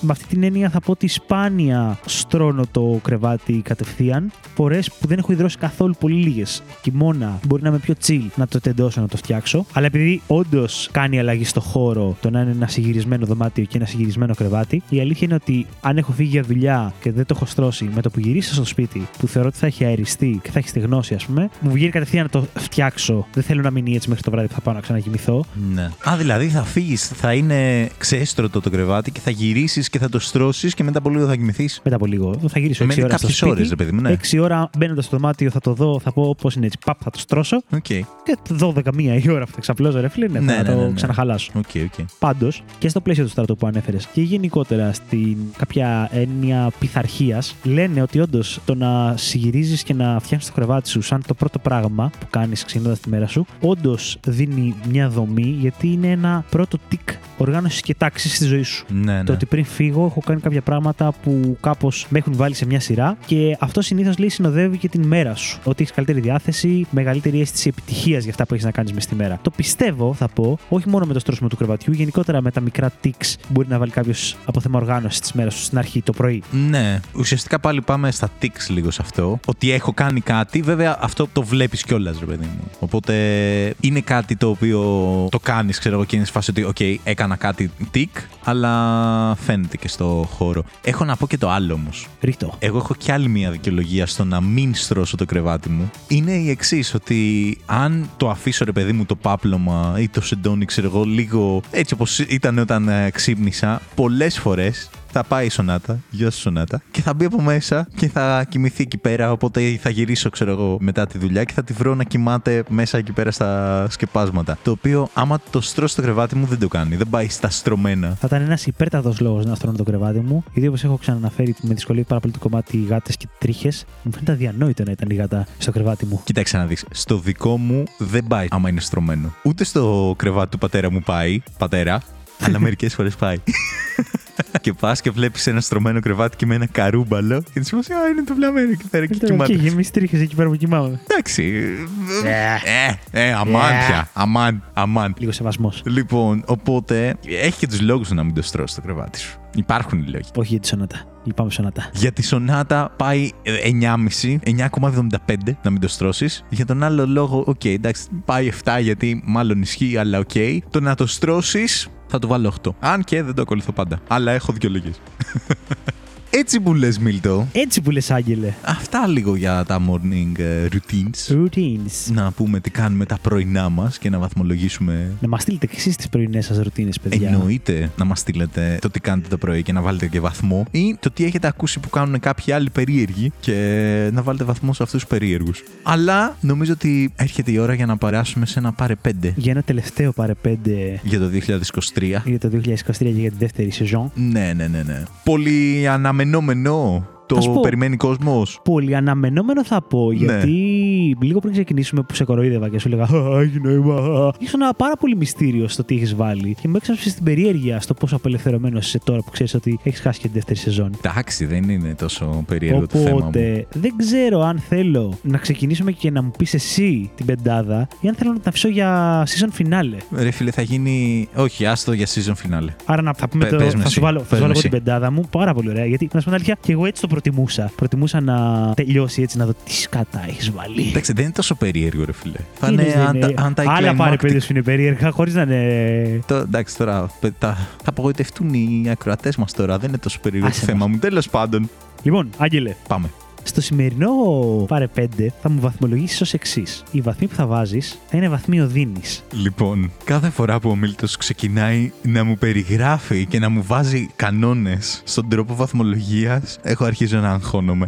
με αυτή την έννοια θα πω ότι σπάνια στρώνω το κρεβάτι κατευθείαν. Φορές που δεν έχω υδρώσει καθόλου πολύ λίγες. Κοιμώνα μπορεί να είμαι πιο chill να το τεντώσω, να το φτιάξω. Αλλά επειδή όντως κάνει αλλαγή στο χώρο το να είναι ένα συγυρισμένο δωμάτιο και ένα συγυρισμένο κρεβάτι, η αλήθεια είναι ότι αν έχω φύγει για δουλειά και δεν το έχω στρώσει με το που γυρίσω στο σπίτι, που θεωρώ ότι θα έχει αεριστεί και θα έχει στεγνώσει, ας πούμε, μου βγαίνει κατευθείαν να το φτιάξω. Δεν θέλω να μείνει έτσι μέχρι το βράδυ που θα πάω να ξανακοιμηθώ. Ναι. Α, δηλαδή θα φύγεις, θα είναι ξέστρωτο το κρεβάτι και θα γυρίσεις και θα το στρώσεις και μετά από λίγο θα κοιμηθεί. Μετά από λίγο θα γυρίσω 6 Μένει ώρα στο κάποιες σπίτι. ώρες, ρε παιδί μου, ναι. 6 ώρα μπαίνοντας στο δωμάτιο θα το δω, θα πω πώς είναι έτσι. Παπ, θα το στρώσω. Οκ. Και 12 μία η ώρα που θα ξαπλώσω, ρε φίλε, ναι, Ναι, θα ναι, το ναι, ναι. ξαναχαλάσω. OK, OK. Πάντως, και στο πλαίσιο του στρατού που ανέφερες και γενικότερα στην κάποια έννοια πειθαρχίας, λένε ότι όντως το να συγυρίζεις και να φτιάχνεις το κρεβάτι σου σαν το πρώτο πράγμα που κάνεις ξεκινώντας τη μέρα σου, όντως δίνει μια δομή γιατί είναι ένα πρώτο τικ οργάνωσης και τάξης στη ζωή σου. Ναι, ναι. Το ότι πριν φύγω έχω κάνει κάποια πράγματα που κάπως με έχουν βάλει σε μια σειρά και αυτό συνήθως λέει συνοδεύει και την μέρα σου. Ότι έχεις καλύτερη διάθεση, μεγαλύτερη αίσθηση επιτυχίας για αυτά που έχεις να κάνεις μες στη μέρα. Το πιστεύω, θα πω, όχι μόνο με το στρώσιμο του κρεβατιού, γενικότερα με τα μικρά tics που μπορεί να βάλει κάποιος από θέμα οργάνωσης τη μέρα σου στην αρχή, το πρωί. Ναι, ουσιαστικά πάλι πάμε στα tics λίγο σε αυτό. Ότι έχω κάνει κάτι, βέβαια αυτό το βλέπεις κιόλας, ρε παιδί μου. Οπότε είναι κάτι το οποίο το κάνεις, ξέρω εγώ, και είναι σε φάση ότι, OK, έκανα κάτι tick, αλλά φαίνεται και στο χώρο. Έχω να πω και το άλλο όμως. Ρίχτω. Εγώ έχω κι άλλη μια δικαιολογία στο να μην στρώσω το κρεβάτι μου. Είναι η εξής, ότι αν το αφήσω ρε παιδί μου το πάπλωμα ή το σεντόνι, ξέρω εγώ, λίγο έτσι όπως ήταν όταν ε, ξύπνησα, πολλές φορές θα πάει η σονάτα, γεια σου σονάτα, και θα μπει από μέσα και θα κοιμηθεί εκεί πέρα. Οπότε θα γυρίσω, ξέρω εγώ, μετά τη δουλειά και θα τη βρω να κοιμάται μέσα εκεί πέρα στα σκεπάσματα. Το οποίο, άμα το στρώσει το κρεβάτι μου, δεν το κάνει. Δεν πάει στα στρωμένα. Θα ήταν ένας υπέρτατος λόγος να στρώνω το κρεβάτι μου, γιατί όπως έχω ξαναναφέρει, με δυσκολεύει πάρα πολύ το κομμάτι γάτες και τρίχες. Μου φαίνεται αδιανόητο να ήταν η γάτα στο κρεβάτι μου. Κοίταξε να δεις, στο δικό μου δεν πάει άμα είναι στρωμένο. Ούτε στο κρεβάτι του πατέρα μου πάει, πατέρα, αλλά μερικές φορές πάει. και πας και βλέπεις ένα στρωμένο κρεβάτι και με ένα καρούμπαλο και της πας, α, είναι το βλαμμένο εκεί πέρα και Και κοιμάται. γεμίσει τρίχες εκεί πέρα που κοιμάμαι. Εντάξει, ε, ε, αμάν πια, αμάν, αμάν. Λίγο σεβασμός. Λοιπόν, οπότε έχει και τους λόγους να μην το στρώσεις το κρεβάτι σου. Υπάρχουν οι λόγοι. Όχι για τη σονάτα. Λυπάμαι σονάτα. Για τη σονάτα πάει ε, 9,5, 9,75 να μην το στρώσεις. Για τον άλλο λόγο, οκ, εντάξει, πάει 7 γιατί μάλλον ισχύει, αλλά οκ. Το να το στρώσεις θα το βάλω 8. Αν και δεν το ακολουθώ πάντα. Αλλά έχω δικαιολογίες. Έτσι που λες, Μίλτο. Έτσι που λες, Άγγελε. Αυτά λίγο για τα morning ε, routines. Routines. Να πούμε τι κάνουμε τα πρωινά μας και να βαθμολογήσουμε. Να μας στείλετε και εσείς τις πρωινές σας ρουτίνες, παιδιά. Εννοείται να μας στείλετε το τι κάνετε το πρωί και να βάλετε και βαθμό ή το τι έχετε ακούσει που κάνουν κάποιοι άλλοι περίεργοι και να βάλετε βαθμό σε αυτούς τους περίεργους. Αλλά νομίζω ότι έρχεται η ώρα για να περάσουμε σε ένα πάρε 5 Για ένα τελευταίο πάρε 5 για το 2023. για το 2023 και για τη δεύτερη σεζόν. Ναι, ναι, ναι, ναι. Πολύ αναμενόμενο. Θα σου Το πω. περιμένει κόσμος. Πολύ αναμενόμενο θα πω, Ναι. γιατί λίγο πριν ξεκινήσουμε που σε κοροϊδεύα και σου έλεγα Α, έχει νόημα. Ήσουν ένα πάρα πολύ μυστήριο στο τι έχεις βάλει και με έξαψες στην περιέργεια στο πόσο απελευθερωμένος είσαι τώρα που ξέρεις ότι έχεις χάσει και τη δεύτερη σεζόν. Εντάξει, δεν είναι τόσο περίεργο το θέμα μου. Οπότε δεν ξέρω αν θέλω να ξεκινήσουμε και να μου πεις εσύ την πεντάδα ή αν θέλω να την αφήσω για season finale. Ρε φίλε, θα γίνει. Όχι, άστο για season finale. Άρα να θα πούμε Πε- το. πες με θα εσύ. σου βάλω, θα Πες σου βάλω με εγώ την εσύ. πεντάδα μου. Πάρα πολύ ωραία. Γιατί να σου πω την αλήθεια, και εγώ έτσι το προτιμούσα. Προτιμούσα να τελειώσει έτσι, να δω τι σκατά έχεις βάλει. Εντάξει, δεν είναι τόσο περίεργο, ρε φίλε. Θα Τι είναι είναι, δεν αντα- είναι; anticlimactic. Άλλα πάρε πέντε σου είναι περίεργα, χωρίς να είναι. Το, εντάξει, τώρα παι- τα, θα απογοητευτούν οι ακροατές μας τώρα. Δεν είναι τόσο περίεργο το Άσε θέμα μας. μου. Τέλος πάντων, Λοιπόν, Άγγελε, πάμε. Στο σημερινό πάρε 5 θα μου βαθμολογήσεις ως εξής. Οι βαθμοί που θα βάζεις θα είναι βαθμοί οδύνης. Λοιπόν, κάθε φορά που ο Μίλτος ξεκινάει να μου περιγράφει και να μου βάζει κανόνες στον τρόπο βαθμολογίας, έχω αρχίσει να αγχώνομαι.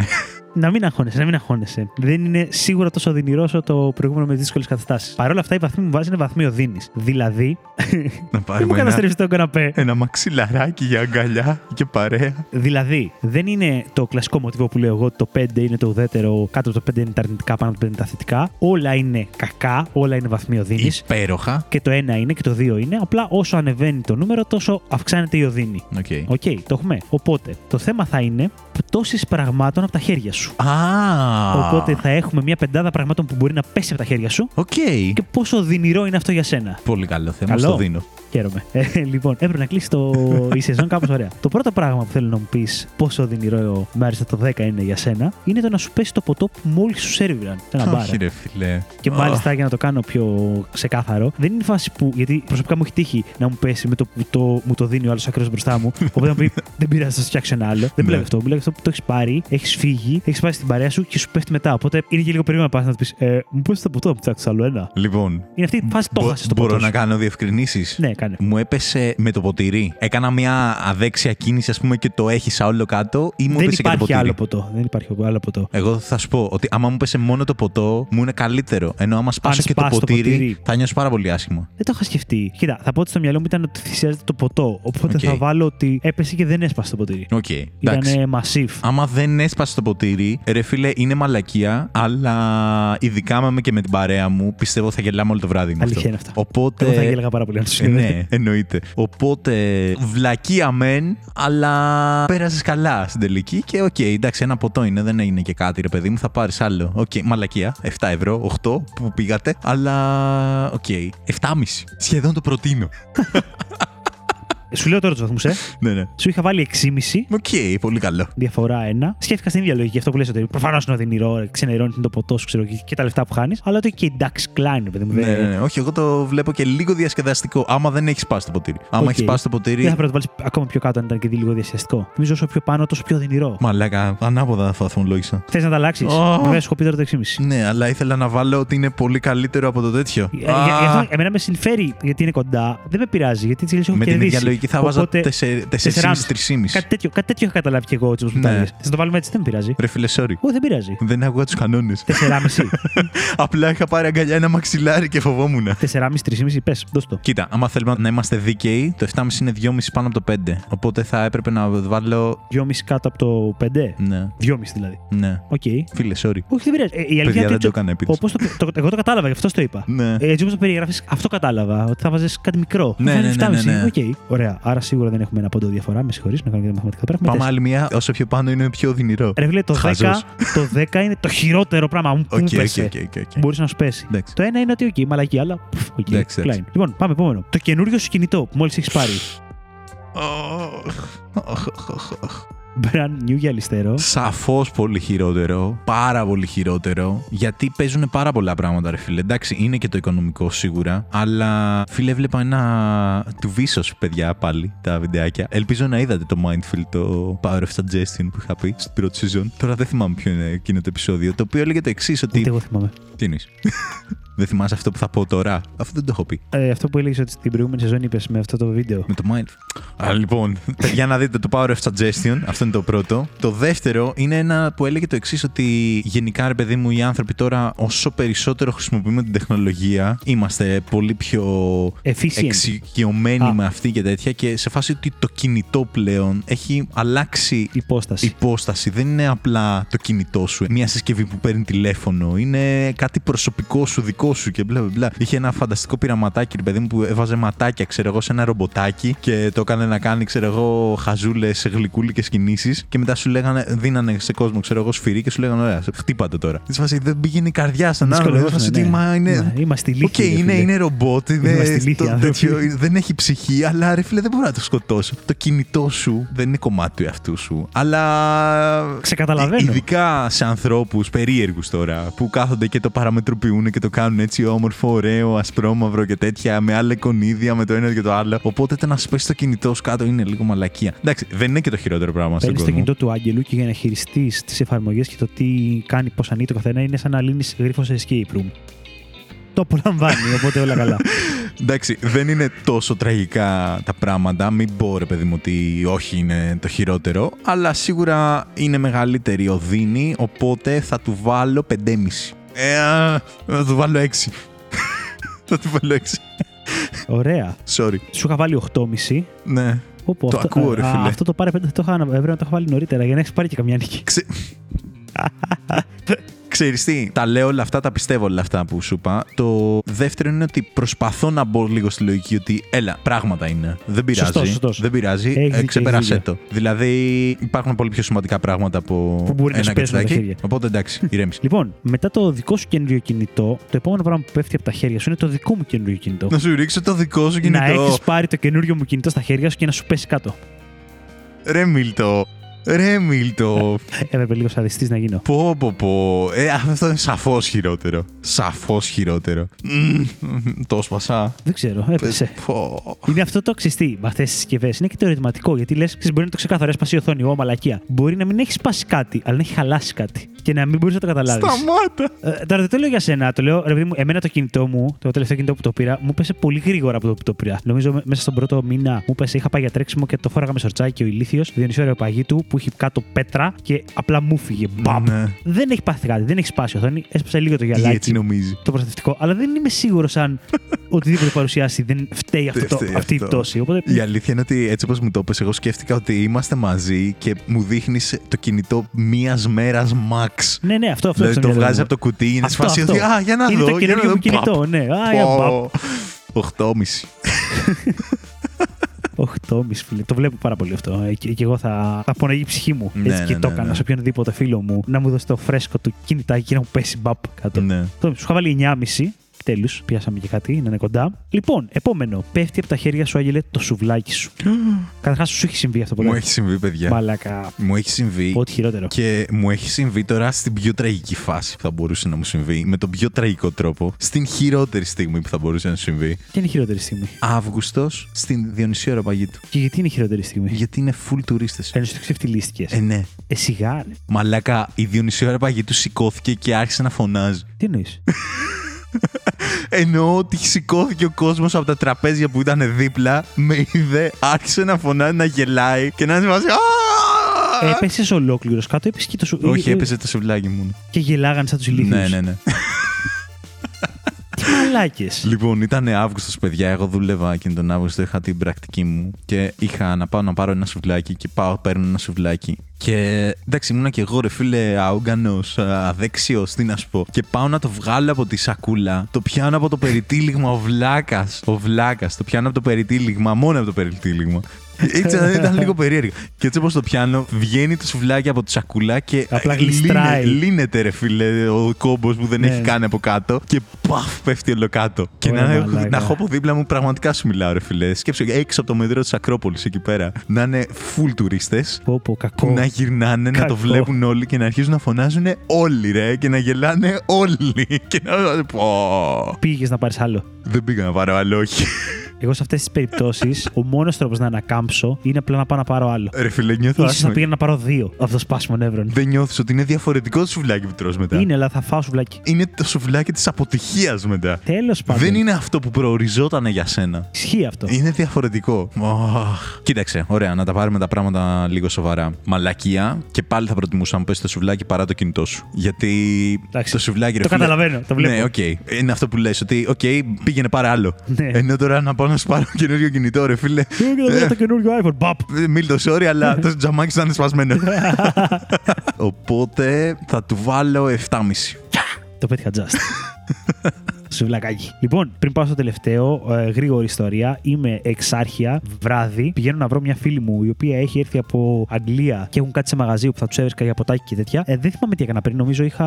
Να μην αγχώνεσαι, να μην αγχώνεσαι. Δεν είναι σίγουρα τόσο οδυνηρό όσο το προηγούμενο με δύσκολες καταστάσεις. Παρ' όλα αυτά, οι βαθμοί που μου βάζει είναι βαθμοί οδύνη. Δηλαδή. να Δεν μου πάρουμε ένα, καταστρέψει τον καναπέ. ένα μαξιλαράκι για αγκαλιά και παρέα. Δηλαδή, δεν είναι το κλασικό μοτίβο που λέω εγώ ότι το 5 είναι το ουδέτερο, κάτω από το 5 είναι τα αρνητικά, πάνω από το 5 είναι τα θετικά. Όλα είναι κακά, όλα είναι βαθμοί οδύνης. Υπέροχα. Και το 1 είναι και το 2 είναι. Απλά όσο ανεβαίνει το νούμερο, τόσο αυξάνεται η οδύνη. OK. OK, το έχουμε. Οπότε, το θέμα θα είναι πτώσεις πραγμάτων από τα χέρια σου. Α! Οπότε θα έχουμε μια πεντάδα πραγμάτων που μπορεί να πέσει από τα χέρια σου Οκ. και πόσο οδυνηρό είναι αυτό για σένα. Πολύ καλό θέμα. Καλό. Στο δίνω. Χαίρομαι. Ε, λοιπόν, έπρεπε να κλείσει το... η σεζόν κάπως ωραία. Το πρώτο πράγμα που θέλω να μου πεις πόσο οδυνηρό μάλιστα το 10 είναι για σένα είναι το να σου πέσει το ποτό που μόλις σου σέρβιραν σε ένα μπαρ. Όχι, ρε φίλε. Και μάλιστα για να το κάνω πιο ξεκάθαρο, δεν είναι φάση που. Γιατί προσωπικά μου έχει τύχει να μου πέσει με το που το, μου το δίνει ο άλλος ακραίο μπροστά μου. Οπότε να μου πει Δεν πειράζει, θα σου φτιάξω ένα άλλο. Δεν Ναι. μιλάω αυτό. Μιλάω για αυτό που το έχεις πάρει, έχεις φύγει, έχεις πάει στην παρέα σου και σου πέφτει μετά. Οπότε είναι και λίγο περίεργο να πας να του πεις ε, Μου πέσει το ποτό, να μου φτιάξει άλλο ένα. Λοιπόν, Είναι αυτή η φάση το μπο- χάσει το μπορώ ποτό. να σου. κάνω διευκρινήσεις; Ναι, κάνε. Μου έπεσε με το ποτήρι. Έκανα μια αδέξια κίνηση, ας πούμε, και το έχυσα όλο κάτω ή μου Δεν έπεσε και το υπάρχει ποτήρι; άλλο ποτό. Δεν υπάρχει άλλο ποτό. Εγώ θα σου πω ότι άμα μου 'πεσε μόνο το ποτό, μου είναι καλύτερο. Ενώ άμα σπάσω και το σπάσει το ποτήρι, ποτήρι. θα νιώσω πάρα πολύ άσχημα. Δεν το είχα σκεφτεί. Κοίτα, θα πω ότι στο μυαλό μου ήταν ότι θυσιάζεται το ποτό. Οπότε Οκ. θα βάλω ότι έπεσε και δεν έσπασε το ποτήρι. Οκ. εντάξει. Ήταν μασίφ. Άμα δεν έσπασε το ποτήρι, ρε φίλε, είναι μαλακία, αλλά ειδικά άμα είμαι και με την παρέα μου, πιστεύω θα γελάμε όλο το βράδυ με Αλήθεια αυτό. είναι αυτό. Οπότε. Εγώ θα γέλαγα πάρα πολύ αν τους Ε, ναι, εννοείται. Οπότε βλακεία μεν, αλλά πέρασες καλά στην τελική. Και οκ, εντάξει, ένα ποτό είναι, δεν είναι και κάτι, ρε παιδί μου, θα πάρεις άλλο. Οκ, μαλακία. 7 ευρώ, 8 που πήγατε. Αλλά οκ, 7,5. Σχεδόν το προτείνω. Σου λέω τώρα τους βαθμούς, ε. ναι, ναι. Σου είχα βάλει 6,5. Οκ, πολύ καλό. Διαφορά 1. Σκέφτηκα στην ίδια λογική αυτό που λες ότι προφανώς είναι οδυνηρό, ξενερώνει το ποτό σου ξέρω, και- και τα λεφτά που χάνεις. Αλλά ότι και εντάξει, κλάιν, παιδί μου. Ναι, δεν- ναι, ναι. Όχι, εγώ το βλέπω και λίγο διασκεδαστικό. Άμα δεν έχεις σπάσει το ποτήρι. Άμα Οκ. έχεις σπάσει το ποτήρι. Δεν θα πρέπει να το βάλεις ακόμα πιο κάτω αν ήταν και δει λίγο διασκεδαστικό. Νομίζω όσο πιο πάνω, τόσο πιο οδυνηρό. Μαλάκα, ανάποδα τα βαθμολόγησα. Θες να τα αλλάξεις; Ω. Βέβαια, σου έχω πει τώρα το 6,5. Ναι, αλλά ήθελα να βάλω ότι είναι πολύ καλύτερο από το τέτοιο. Για, για- γι' αυτό εμένα με συμφέρει γιατί είναι κοντά. Δεν με πειράζει γιατί έτσι έχω Με την κερδίσει. Ίδια λογική θα 'βαζα Οπότε, 4,5-3,5. Κάτι τέτοιο, κάτι τέτοιο είχα καταλάβει κι εγώ έτσι όπως μου Ναι. τα λες. Θες να το βάλουμε έτσι, δεν με πειράζει. Ρε φίλε, sorry. Όχι, δεν πειράζει. Δεν άκουγα τους κανόνες. 4,5. Απλά είχα πάρει αγκαλιά ένα μαξιλάρι και φοβόμουν. 4,5, 3,5, πες, δώσ' το. Κοίτα, άμα θέλουμε να είμαστε δίκαιοι, το 7,5 είναι 2,5 πάνω από το 5. Οπότε θα έπρεπε να βάλω. 2,5 κάτω από το 5. Ναι, 2,5 δηλαδή. ναι. Οκ. Φίλε, sorry. Όχι, δεν πειράζει. Ε, η αλήθεια Παιδιά, είναι δεν ότι το έκανα επίτηδες. όπως το, το, εγώ το κατάλαβα, γι' αυτό το είπα. Ναι. Ε, έτσι όπως το περιγράφεις, αυτό κατάλαβα. Ότι θα 'βαζε κάτι μικρό. Ναι, Θα ναι, βάλεις ναι, ναι, 7,5. ναι. Οκ. Ωραία. Άρα σίγουρα δεν έχουμε ένα πόντο διαφορά. Με συγχωρείς να κάνω και τα μαθηματικά. Πρέπει να Πάμε έχουμε άλλη μία. Όσο πιο πάνω είναι πιο οδυνηρό. Ρε φίλε, το 10, Χαζός. το 10 είναι το χειρότερο πράγμα μου που Οκ, μου οκ, πέσε. OK, OK, OK. Μπορείς να σου πέσει. Εντάξει. Το ένα είναι ότι, οκ, μαλακή, αλλά. πφ, οκ, Εντάξει, κλάιν. εντάξει. Λοιπόν, πάμε επόμενο. Το καινούριο σου κινητό που μόλις έχεις πάρει. Brand new γυαλιστερό. Σαφώς πολύ χειρότερο. Πάρα πολύ χειρότερο. Γιατί παίζουν πάρα πολλά πράγματα, ρε φίλε. Εντάξει, είναι και το οικονομικό σίγουρα. Αλλά φίλε, έβλεπα ένα του Vsauce, παιδιά, πάλι τα βιντεάκια. Ελπίζω να είδατε το Mind Field, το Power of Suggestion που είχα πει στην πρώτη season. Τώρα δεν θυμάμαι ποιο είναι εκείνο το επεισόδιο. Το οποίο έλεγε το εξής, ότι. Ούτε εγώ θυμάμαι. Τι εννοείς; Δεν θυμάσαι αυτό που θα πω τώρα; Αυτό δεν το έχω πει. Ε, αυτό που έλεγες ότι στην προηγούμενη σεζόν είπες με αυτό το βίντεο. Με το Mind. Α, λοιπόν, για να δείτε το Power of Suggestion. Αυτό είναι το πρώτο. Το δεύτερο είναι ένα που έλεγε το εξής, ότι γενικά, ρε παιδί μου, οι άνθρωποι τώρα, όσο περισσότερο χρησιμοποιούμε την τεχνολογία, είμαστε πολύ πιο Efficient. εξοικειωμένοι Α. με αυτή και τέτοια. Και σε φάση ότι το κινητό πλέον έχει αλλάξει Υπόσταση. υπόσταση. Δεν είναι απλά το κινητό σου, μια συσκευή που παίρνει τηλέφωνο. Είναι κάτι προσωπικό σου, δικό σου και μπλα μπλα, μπλα. Είχε ένα φανταστικό πειραματάκι, ρε παιδί μου, που έβαζε ματάκια, ξέρω εγώ, σε ένα ρομποτάκι και το έκανε να κάνει, ξέρω εγώ, χαζούλες, γλυκούλικες κινήσεις. Και μετά σου λέγανε, δίνανε σε κόσμο, ξέρω εγώ, σφυρί και σου λέγανε, ωραία, χτύπα το τώρα. Της φάσης δεν πήγαινε η καρδιά στον άνθρωπος. Δεν Δυσκολεύουνε, φάση ότι ναι. μα είναι. Ναι, είμαστε Οκ, ηλίθιοι, ρε είναι, φίλε. είναι ρομπότ, είναι Είμαστε ηλίθιοι το άνθρωποι. τέτοιο, δεν έχει ψυχή, αλλά ρε φίλε δεν μπορώ να το σκοτώσω. Το κινητό σου δεν είναι κομμάτι του εαυτού σου. Αλλά. Σε καταλαβαίνω. Ειδικά σε ανθρώπους περίεργους τώρα που κάθονται και το παραμετροποιούν και το κάνουν έτσι όμορφο, ωραίο, ασπρόμαυρο και τέτοια, με άλλα εικονίδια, με το ένα και το άλλο. Οπότε το να σου πέσει το κινητό σου κάτω είναι λίγο μαλακία. Εντάξει, δεν είναι και το χειρότερο πράγμα στον Παίρνεις το κόσμο. κινητό του Άγγελου και για να χειριστείς τις εφαρμογές και το τι κάνει, πώς ανοίγει το καθένα, είναι σαν να λύνεις γρίφο σε escape room. Το απολαμβάνει, οπότε όλα καλά. Εντάξει, δεν είναι τόσο τραγικά τα πράγματα. Μην πω ρε παιδί μου ότι όχι είναι το χειρότερο. Αλλά σίγουρα είναι μεγαλύτερη οδύνη. Οπότε θα του βάλω 5,5. Ε, α, θα του βάλω 6. θα του βάλω 6. Ωραία. Sorry. Σου είχα βάλει 8,5. Ναι. Πω, πω, Το αυτό, ακούω, ρε α, φίλε. αυτό το πάρε πέντε, θα το είχα, έπρεπε να το είχα βάλει νωρίτερα για να έχεις πάρει και καμιά νίκη. Ξε... Ξέρεις τι, τα λέω όλα αυτά, τα πιστεύω όλα αυτά που σου είπα. Το δεύτερο είναι ότι προσπαθώ να μπω λίγο στη λογική ότι έλα, πράγματα είναι. Δεν πειράζει. Σωστός, σωστός. Δεν πειράζει. Έχεις δίκιο, Ε, ξεπέρασέ έχεις το. Δηλαδή υπάρχουν πολύ πιο σημαντικά πράγματα από Που μπορεί να ένα σου πέσουν από τα κατσιδάκι. χέρια. Οπότε εντάξει, ηρέμησε. Λοιπόν, μετά το δικό σου καινούριο κινητό, το επόμενο πράγμα που πέφτει από τα χέρια σου είναι το δικό μου καινούριο κινητό. να σου ρίξω το δικό σου Να κινητό. έχεις πάρει το καινούριο μου κινητό στα χέρια σου και να σου πέσει κάτω. Ρε Μίλτο. Ρε Μίλτο. Έπρεπε λίγος σαδιστή να γίνω. πω πω πω. Ε, αυτό είναι σαφώς χειρότερο. Σαφώς χειρότερο. Μμμ, το σπασά. Δεν ξέρω, έπεσε. Πω. Είναι αυτό το ξυστή με αυτές τις συσκευές. Είναι και το ερωτηματικό. Γιατί λες, μπορεί να το ξεκάθαρο, έσπασε η οθόνη, εγώ μαλακία. Μπορεί να μην έχεις σπάσει κάτι, αλλά να έχει χαλάσει κάτι. Και να μην μπορείς να το καταλάβεις. Σταμάτα. Ε, τώρα δεν το λέω για σένα. Το λέω, ρε παιδί μου, εμένα το κινητό μου, το τελευταίο κινητό που το πήρα, μου πέσε πολύ γρήγορα από το που το πήρα. Νομίζω με- μέσα στον πρώτο μήνα μου πέσε, είχα πάει για τρέξιμο και το φόραγα με σορτσάκι ο ηλίθιος, Διονυσίου Αεροπαγή του, που είχε κάτω πέτρα και απλά μου φύγε. Μπαμ. Ναι. Δεν έχει πάθει κάτι, δεν έχει σπάσει η οθόνη, έσπασε λίγο το Ή γυαλάκι. έτσι νομίζει. Το προστατευτικό, αλλά δεν είμαι σίγουρος αν οτιδήποτε παρουσιάσει δεν φταίει αυτό, Δεν το- φταίει αυτή η αυτό. πτώση. Οπότε Η αλήθεια είναι ότι έτσι όπως μου το είπες, εγώ σκέφτηκα ότι είμαστε μαζί και μου δείχνεις το κινητό μίας μέρας max. Ναι, ναι, αυτό, αυτό. Δηλαδή στο το μυαλό βγάζει μου. από το κουτί, είναι σε Αυτό, φάση αυτό. ότι Α, για να Είναι δω. το για να καινούργιο δω, μου κινητό, παπ. ναι. Α, για μπαπ. Πω. 8,5. 8,5 φίλε. Το βλέπω πάρα πολύ αυτό. Ε, Και, και εγώ θα, θα πονεγεί η ψυχή μου. Ναι, Έτσι ναι, και ναι, το ναι. έκανα σε οποιονδήποτε φίλο μου να μου δώσει το φρέσκο του κινητάκι και να μου πέσει μπαπ κάτω. Ναι. Το, σου είχα βάλει 9,5. Τέλου, πιάσαμε και κάτι, να είναι κοντά. Λοιπόν, επόμενο. Πέφτει από τα χέρια σου, Άγγελε, το σουβλάκι σου. Καταρχάς, σου έχει συμβεί αυτό ποτέ. Μου έχει συμβεί, παιδιά. Μαλάκα. Μου έχει συμβεί. Ό,τι χειρότερο. Και μου έχει συμβεί τώρα στην πιο τραγική φάση που θα μπορούσε να μου συμβεί. Με τον πιο τραγικό τρόπο. Στην χειρότερη στιγμή που θα μπορούσε να σου συμβεί. Και είναι η χειρότερη στιγμή. Αύγουστος στην Διονυσία Αεροπαγήτου. Και γιατί είναι η χειρότερη στιγμή; Γιατί είναι full τουρίστες. Ενώ σου ξεφτυλίστηκες. Ε, ναι. Ε, σιγά, ρε. Μαλάκα, η Διονυσία Αεροπαγήτου σηκώθηκε και άρχισε να φωνάζει. Τι εννοείς; Εννοώ ότι σηκώθηκε ο κόσμος από τα τραπέζια που ήταν δίπλα, με είδε, άρχισε να φωνάζει, να γελάει και να είναι σε φάση, «Α!» Έπεσες ολόκληρος κάτω, έπεσε και το σου. Όχι, ε, έπεσε το σουβλάκι μου. Και γελάγανε σαν τους ηλίθιους. Ναι, ναι, ναι. Τι μαλάκες. Λοιπόν, ήταν Αύγουστος, παιδιά. Εγώ δούλευα εκείνη τον Αύγουστο, είχα την πρακτική μου και είχα να πάω να πάρω ένα σουβλάκι και πάω, παίρνω ένα σουβλάκι. Και εντάξει, ήμουνα και εγώ ρε φίλε αούγκανο, αδέξιος, τι να σου πω. Και πάω να το βγάλω από τη σακούλα. Το πιάνω από το περιτύλιγμα ο βλάκας. Ο βλάκας. Το πιάνω από το περιτύλιγμα, μόνο από το περιτύλιγμα. Έτσι ήταν λίγο περίεργο. Και έτσι όπως το πιάνω, βγαίνει το σουβλάκι από τη σακούλα και Απλά λύνε- γλιστράει. λύνεται, ρε φίλε, ο κόμπος που δεν Ναι. έχει κάνει από κάτω. Και παφ, πέφτει όλο κάτω. Και Ωραία, να, έχω, μαλάκα. να έχω από δίπλα μου, πραγματικά σου μιλάω, ρε φίλε. Σκέψω έξω από το μετρό της Ακρόπολης εκεί πέρα να είναι full τουρίστες. Πω, πω, κακό. Που να γυρνάνε, να Κακό. το βλέπουν όλοι και να αρχίζουν να φωνάζουν όλοι, ρε, και να γελάνε όλοι. Και να. Πω. Πήγες να πάρεις άλλο. Δεν πήγα να πάρω άλλο, όχι. Εγώ σε αυτές τις περιπτώσεις, ο μόνος τρόπος να ανακάμψω είναι απλά να πάω να πάρω άλλο. Ρε φίλε, νιώθω σω άσχημα. να πήγαινα να πάρω δύο από το σπάσιμο νεύρων. Δεν νιώθεις ότι είναι διαφορετικό το σουβλάκι που τρως μετά; Είναι, αλλά θα φάω σουβλάκι. Είναι το σουβλάκι της αποτυχίας μετά. Τέλος πάντων. Δεν είναι αυτό που προοριζόταν για σένα. Ισχύει αυτό. Είναι διαφορετικό. Αχ. Κοίταξε, ωραία, να τα πάρουμε τα πράγματα λίγο σοβαρά. Μαλακία και πάλι θα προτιμούσα να πέσει το σουβλάκι παρά το κινητό σου. Γιατί Εντάξει. το σουβλάκι ρε Το φίλε- καταλαβαίνω, το βλέπω. Ναι, οκ. Είναι αυτό που λες, ότι οκ, πήγαινε πάρε άλλο. Ναι. Ενώ τώρα να πάω να σου πάρω καινούριο κινητό, ρε φίλε. Ε, και θα βρω το καινούριο iPhone. Μπαπ. Ε, Μίλτο, sorry, αλλά το τζαμάκι σου θα είναι σπασμένο. Οπότε θα του βάλω 7,5. Το πέτυχα just. Σουβλακάκι. Λοιπόν, πριν πάω στο τελευταίο, ε, γρήγορη ιστορία. Είμαι εξάρχεια, βράδυ. Πηγαίνω να βρω μια φίλη μου η οποία έχει έρθει από Αγγλία και έχουν κάτι σε μαγαζί που θα τους έβρισκα για ποτάκι και τέτοια. Ε, δεν θυμάμαι τι έκανα πριν. Νομίζω είχα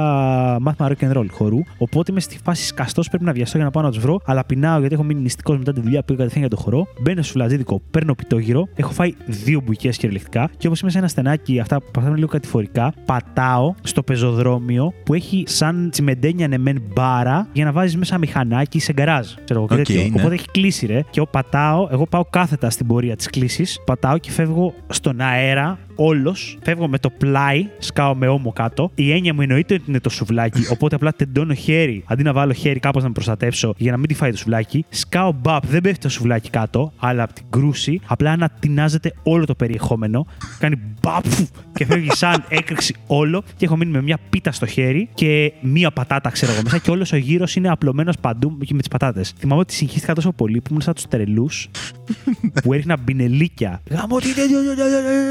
μάθημα rock and roll χορού. Οπότε είμαι στη φάση σκαστός. Πρέπει να βιαστώ για να πάω να τους βρω. Αλλά πεινάω γιατί έχω μείνει νηστικός μετά τη δουλειά που πήγα κατευθείαν για το χορό. Μπαίνω στο σουβλατζίδικο, παίρνω πιτόγυρο. Έχω φάει δύο μπουκές κυριολεκτικά. Και όπως είμαι σε ένα στενάκι, αυτά που πηγαίνουν λίγο κατηφορικά, πατάω στο πεζοδρόμιο που έχει σαν τσιμεντένια νεμέν ράμπα για να βάζεις μέσα μηχανάκι σε γκαράζ. Ξέρω εγώ, και Οκ, τέτοιο. ναι. Οπότε έχει κλείσει, ρε. Και εγώ πατάω, εγώ πάω κάθετα στην πορεία της κλίσης. Πατάω και φεύγω στον αέρα. Όλος, φεύγω με το πλάι, σκάω με ώμο κάτω. Η έννοια μου εννοείται ότι είναι το σουβλάκι. Οπότε απλά τεντώνω χέρι, αντί να βάλω χέρι κάπως να με προστατεύσω για να μην τη φάει το σουβλάκι. Σκάω μπαπ, δεν πέφτει το σουβλάκι κάτω, αλλά από την κρούση απλά ανατινάζεται όλο το περιεχόμενο. Κάνει μπαπ και φεύγει σαν έκρηξη όλο. Και έχω μείνει με μια πίτα στο χέρι και μία πατάτα, ξέρω εγώ μέσα. Και όλος ο γύρος είναι απλωμένος παντού και με τις πατάτες. Θυμάμαι ότι συγχύστηκα τόσο πολύ που ήμουν σαν τους τρελούς που έριχνα μπινελίκια. Γαμώ τι τέτοιο.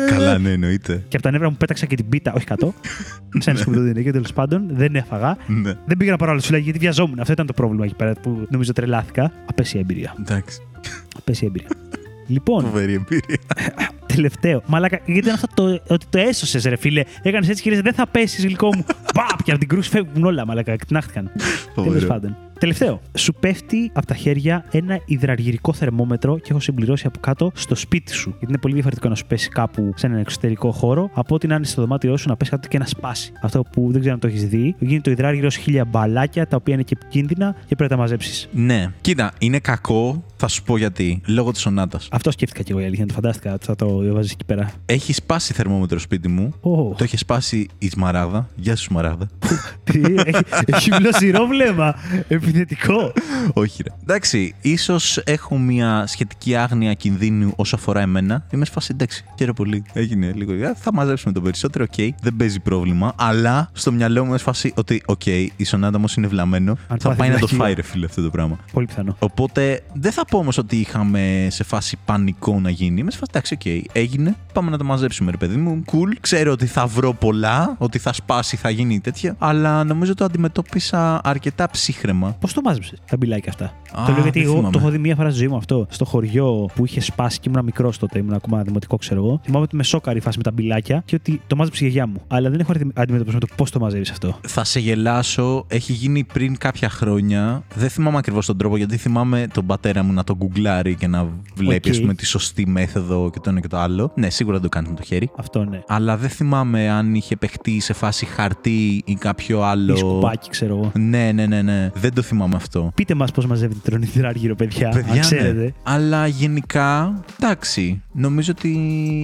Καλά, ναι, εννοείται. Και από τα νεύρα μου πέταξα και την πίτα, όχι 100. Σε ένα σκουπιδό και τέλος πάντων δεν έφαγα. Ναι. Δεν πήγα να πάρω άλλο σουλάκι γιατί βιαζόμουν. Αυτό ήταν το πρόβλημα εκεί πέρα που νομίζω τρελάθηκα. Απέσια εμπειρία. Εντάξει. Απέσια εμπειρία. λοιπόν, Φοβερή εμπειρία. τελευταίο. Μαλάκα, γιατί ήταν αυτό το, ότι το έσωσες, ρε φίλε. Έκανες έτσι και λες, δεν θα πέσεις, γλυκό μου. Παπ! Και από την κρούση φεύγουν όλα, μαλάκα. Κτηνάχτηκαν. Φοβερό. Τέλος πάντων. Τελευταίο. Σου πέφτει από τα χέρια ένα υδραργυρικό θερμόμετρο και έχω συμπληρώσει από κάτω στο σπίτι σου. Γιατί είναι πολύ διαφορετικό να σου πέσει κάπου σε έναν εξωτερικό χώρο από ότι να είναι στο δωμάτιό σου να πέσει κάτω και να σπάσει. Αυτό που δεν ξέρω αν το έχεις δει. Γίνεται το υδράργυρο σε χίλια μπαλάκια τα οποία είναι και επικίνδυνα και πρέπει να τα μαζέψεις. Ναι. Κοίτα, είναι κακό. Θα σου πω γιατί. Λόγω της Σονάτα. Αυτό σκέφτηκα και εγώ η αλήθεια. Το φαντάστηκα ότι θα το βάζει εκεί πέρα. Έχει σπάσει θερμόμετρο σπίτι μου. Ω. Το έχει σπάσει η Σμαράγδα. Γεια σου, Σμαράγδα. Τι, έχει, έχει βλοσυρό βλέμμα. Επιθετικό. Όχι, ρε. Εντάξει, ίσως έχω μια σχετική άγνοια κινδύνου όσο αφορά εμένα. Είμαι σε φάση εντάξει. Χαίρομαι πολύ. Έγινε λίγο. Ε, Θα μαζέψουμε το περισσότερο. Οκ, δεν παίζει πρόβλημα. Αλλά στο μυαλό μου είμαι σε φάση ότι, οκ, η Σονάτα όμως είναι βλαμμένο. Αν θα πάθει πάει να το βλακεία. φάει, ρε φίλε, αυτό το πράγμα. Πολύ πιθανό. Οπότε δεν θα πω όμως ότι είχαμε σε φάση πανικό να γίνει. Είμαι σε φάση εντάξει, οκ, έγινε. Πάμε να το μαζέψουμε, ρε παιδί μου. Cool. Ξέρω ότι θα βρω πολλά, ότι θα σπάσει, θα γίνει τέτοια. Αλλά νομίζω το αντιμετώπισα αρκετά ψύχραιμα. Πώς το μάζεψες τα μπιλάκια αυτά; Α, το λέω γιατί δεν εγώ θυμάμαι. το έχω δει μία φορά στη ζωή μου αυτό. Στο χωριό που είχε σπάσει και ήμουν μικρός τότε, ήμουν ακόμα δημοτικό, ξέρω εγώ. Θυμάμαι ότι με σόκαρη η φάση με τα μπιλάκια και ότι το μάζεψε η γιαγιά μου. Αλλά δεν έχω αντιμετωπίσει με το πώς το μαζεύεις αυτό. Θα σε γελάσω, έχει γίνει πριν κάποια χρόνια. Δεν θυμάμαι ακριβώς τον τρόπο, γιατί θυμάμαι τον πατέρα μου να τον γκουγκλάρει και να βλέπει, Οκ. ας πούμε, τη σωστή μέθοδο και το ένα και το άλλο. Ναι, σίγουρα το κάνει με το χέρι. Αυτό ναι. Αλλά δεν θυμάμαι αν είχε παιχτεί σε φάση χαρτί ή κάποιο άλλο. Ή σκουπάκι, ξέρω εγώ. Ναι, ναι, ναι, ναι. Δεν το θυμάμαι αυτό. Πείτε μας πώς μαζεύετε τον υδράργυρο, παιδιά. Παιδιά, αν ξέρετε. ναι. Αλλά γενικά, εντάξει. Νομίζω ότι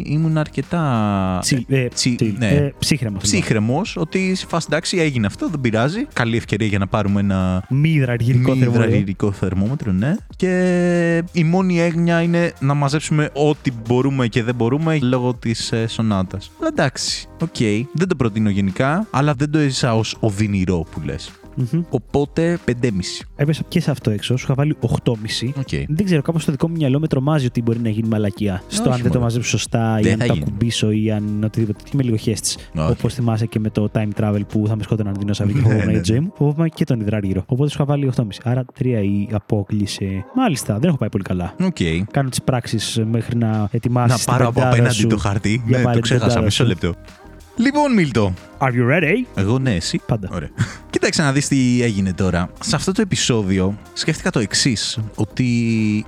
ήμουν αρκετά. Τσι, ε, τσι- τσι- ναι. ε, ψύχραιμος. Ψύχραιμος, ότι σε φάση εντάξει έγινε αυτό, δεν πειράζει. Καλή ευκαιρία για να πάρουμε ένα Μη υδραργυρικό μη θερμόμετρο. υδραργυρικό θερμόμετρο, ναι. Και η μόνη έγνοια είναι να μαζέψουμε ό,τι μπορούμε και δεν μπορούμε λόγω της ε, Σονάτας. Αλλά εντάξει, οκ. Δεν το προτείνω γενικά, αλλά δεν το έζησα ως οδυνηρό που λες. Μμμ. Οπότε 5,5. Έπεσα και σε αυτό έξω. Σου είχα βάλει 8,5. Οκ. Δεν ξέρω, κάπως στο δικό μου μυαλό με τρομάζει ότι μπορεί να γίνει μαλακία. Στο Όχι, αν δεν το μωρέ. μαζέψω σωστά ή Δεν αν θα το γίνει. ακουμπήσω ή αν οτιδήποτε. Είμαι λίγο χέστης. Όχι. Όπως θυμάσαι και με το time travel που θα με σκότωναν δεινόσαυροι και Ναι, φοβόμουν ναι, για τη ζωή μου. Φοβόμουν και τον υδράργυρο. Οπότε σου είχα βάλει 8,5. Άρα 3 η απόκλιση. Μάλιστα, δεν έχω πάει πολύ καλά. Οκ. Κάνω τις πράξεις μέχρι να ετοιμάσεις. Να πάρω από απέναντι το χαρτί. Για Ναι, πάρε το την ξέχασα. πεντάδα Μισό σου. λεπτό. Λοιπόν, Μίλτο. Are you ready? Εγώ ναι, εσύ. Πάντα. Ωραία. Κοίταξε να δεις τι έγινε τώρα. Σε αυτό το επεισόδιο σκέφτηκα το εξής. Ότι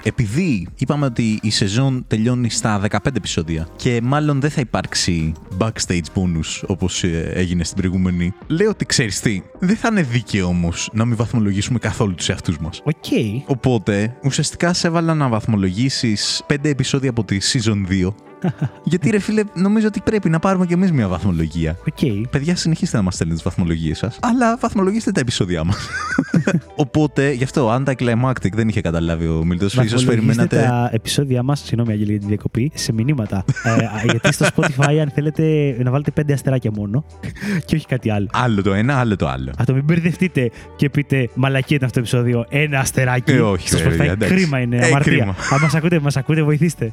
επειδή είπαμε ότι η σεζόν τελειώνει στα 15 επεισόδια και μάλλον δεν θα υπάρξει backstage bonus όπως ε, έγινε στην προηγούμενη, λέω ότι ξέρεις τι, δεν θα είναι δίκαιο όμως να μην βαθμολογήσουμε καθόλου τους εαυτούς μας. Οκ. Οπότε, ουσιαστικά σε έβαλα να βαθμολογήσεις 5 επεισόδια από τη season 2. γιατί ρε φίλε, νομίζω ότι πρέπει να πάρουμε κι εμείς μια βαθμολογία. Οκ. Παιδιά, συνεχίστε να μας στέλνετε τις βαθμολογίες σας, αλλά βαθμολογήστε τα επεισόδια μας. Οπότε, γι' αυτό, anti-climactic δεν είχε καταλάβει ο Μίλτος. σω Βαθμολογήστε περιμένατε. τα επεισόδια μας, συγγνώμη Αγγέλη για την διακοπή, σε μηνύματα. ε, α, γιατί στο Spotify, αν θέλετε να βάλετε πέντε αστεράκια μόνο και όχι κάτι άλλο. Άλλο το ένα, άλλο το άλλο. Αυτό μην μπερδευτείτε και πείτε μαλακία ήταν αυτό το επεισόδιο. Ένα αστεράκι. Ε, όχι, στο ρε, Spotify. παιδιά, εντάξει. κρίμα είναι. Ε, αμαρτία. κρίμα. Αν μας ακούτε, μας ακούτε, βοηθήστε.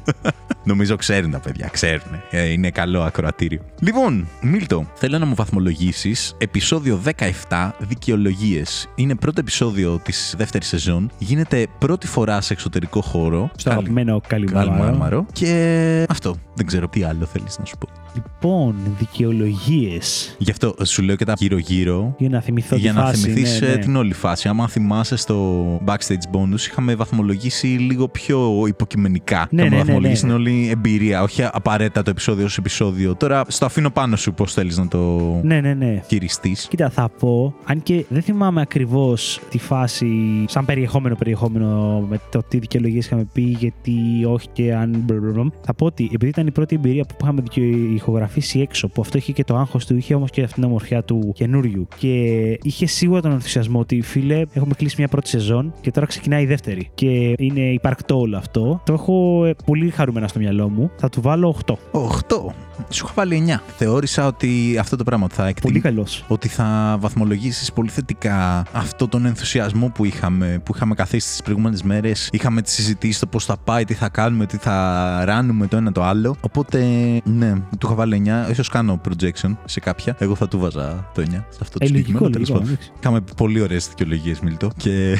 Νομίζω ξέρουν τα παιδιά, ξέρουν. Ε, είναι καλό ακροατήριο. Λοιπόν, Μίλτο, θέλω να μου βαθμολογήσεις επεισόδιο 17 Δικαιολογίες. Είναι πρώτο επεισόδιο της δεύτερης σεζόν. Γίνεται πρώτη φορά σε εξωτερικό χώρο. Στο Καλή- αγαπημένο Καλιμάρμαρο. Καλιμάρμαρο. Και αυτό. Δεν ξέρω τι άλλο θέλεις να σου πω. Λοιπόν, δικαιολογίες. Γι' αυτό σου λέω και τα γύρω-γύρω Για να θυμηθώ για τη να φάση, θυμηθείς ναι, ναι. την όλη φάση. Άμα θυμάσαι στο backstage bonus, είχαμε βαθμολογήσει λίγο πιο υποκειμενικά. Ναι, είχαμε ναι, ναι, βαθμολογήσει ναι. την όλη εμπειρία, όχι απαραίτητα το επεισόδιο ως επεισόδιο. Τώρα στο αφήνω πάνω σου πώς θέλεις να το Ναι, ναι, ναι. χειριστεί. Κοίτα, θα πω, αν και δεν θυμάμαι ακριβώς τη φάση σαν περιεχόμενο περιεχόμενο με το τι δικαιολογίες είχαμε πει, γιατί όχι και αν. μπλμπλμπλ, Θα πω ότι επειδή ήταν η πρώτη εμπειρία που είχαμε δικαι- ηχογραφήσει έξω, που αυτό είχε και το άγχος του, είχε όμως και αυτή την ομορφιά του καινούριου και είχε σίγουρα τον ενθουσιασμό ότι φίλε, έχουμε κλείσει μια πρώτη σεζόν και τώρα ξεκινάει η δεύτερη. Και είναι υπαρκτό όλο αυτό. Το έχω ε, πολύ χαρούμενα στο μυαλό μου. Θα του βάλω 8. 8. Σου είχα βάλει 9. Θεώρησα ότι αυτό το πράγμα θα Πολύ εκτιμήσει. καλός. Ότι θα βαθμολογήσεις πολύ θετικά αυτό τον ενθουσιασμό που είχαμε, που είχαμε καθίσει τις προηγούμενες μέρες. Είχαμε τις συζητήσεις το πώς θα πάει, τι θα κάνουμε, τι θα ράνουμε το ένα το άλλο. Οπότε, ναι, του είχα βάλει 9. σω κάνω projection σε κάποια. Εγώ θα του βάζα το 9 σε αυτό το Ε, συγκεκριμένο. λογικό, τέλος λογικό. πάντων. εντάξει. Είχαμε πολύ ωραίες δικαιολογίες, Μίλτο. Και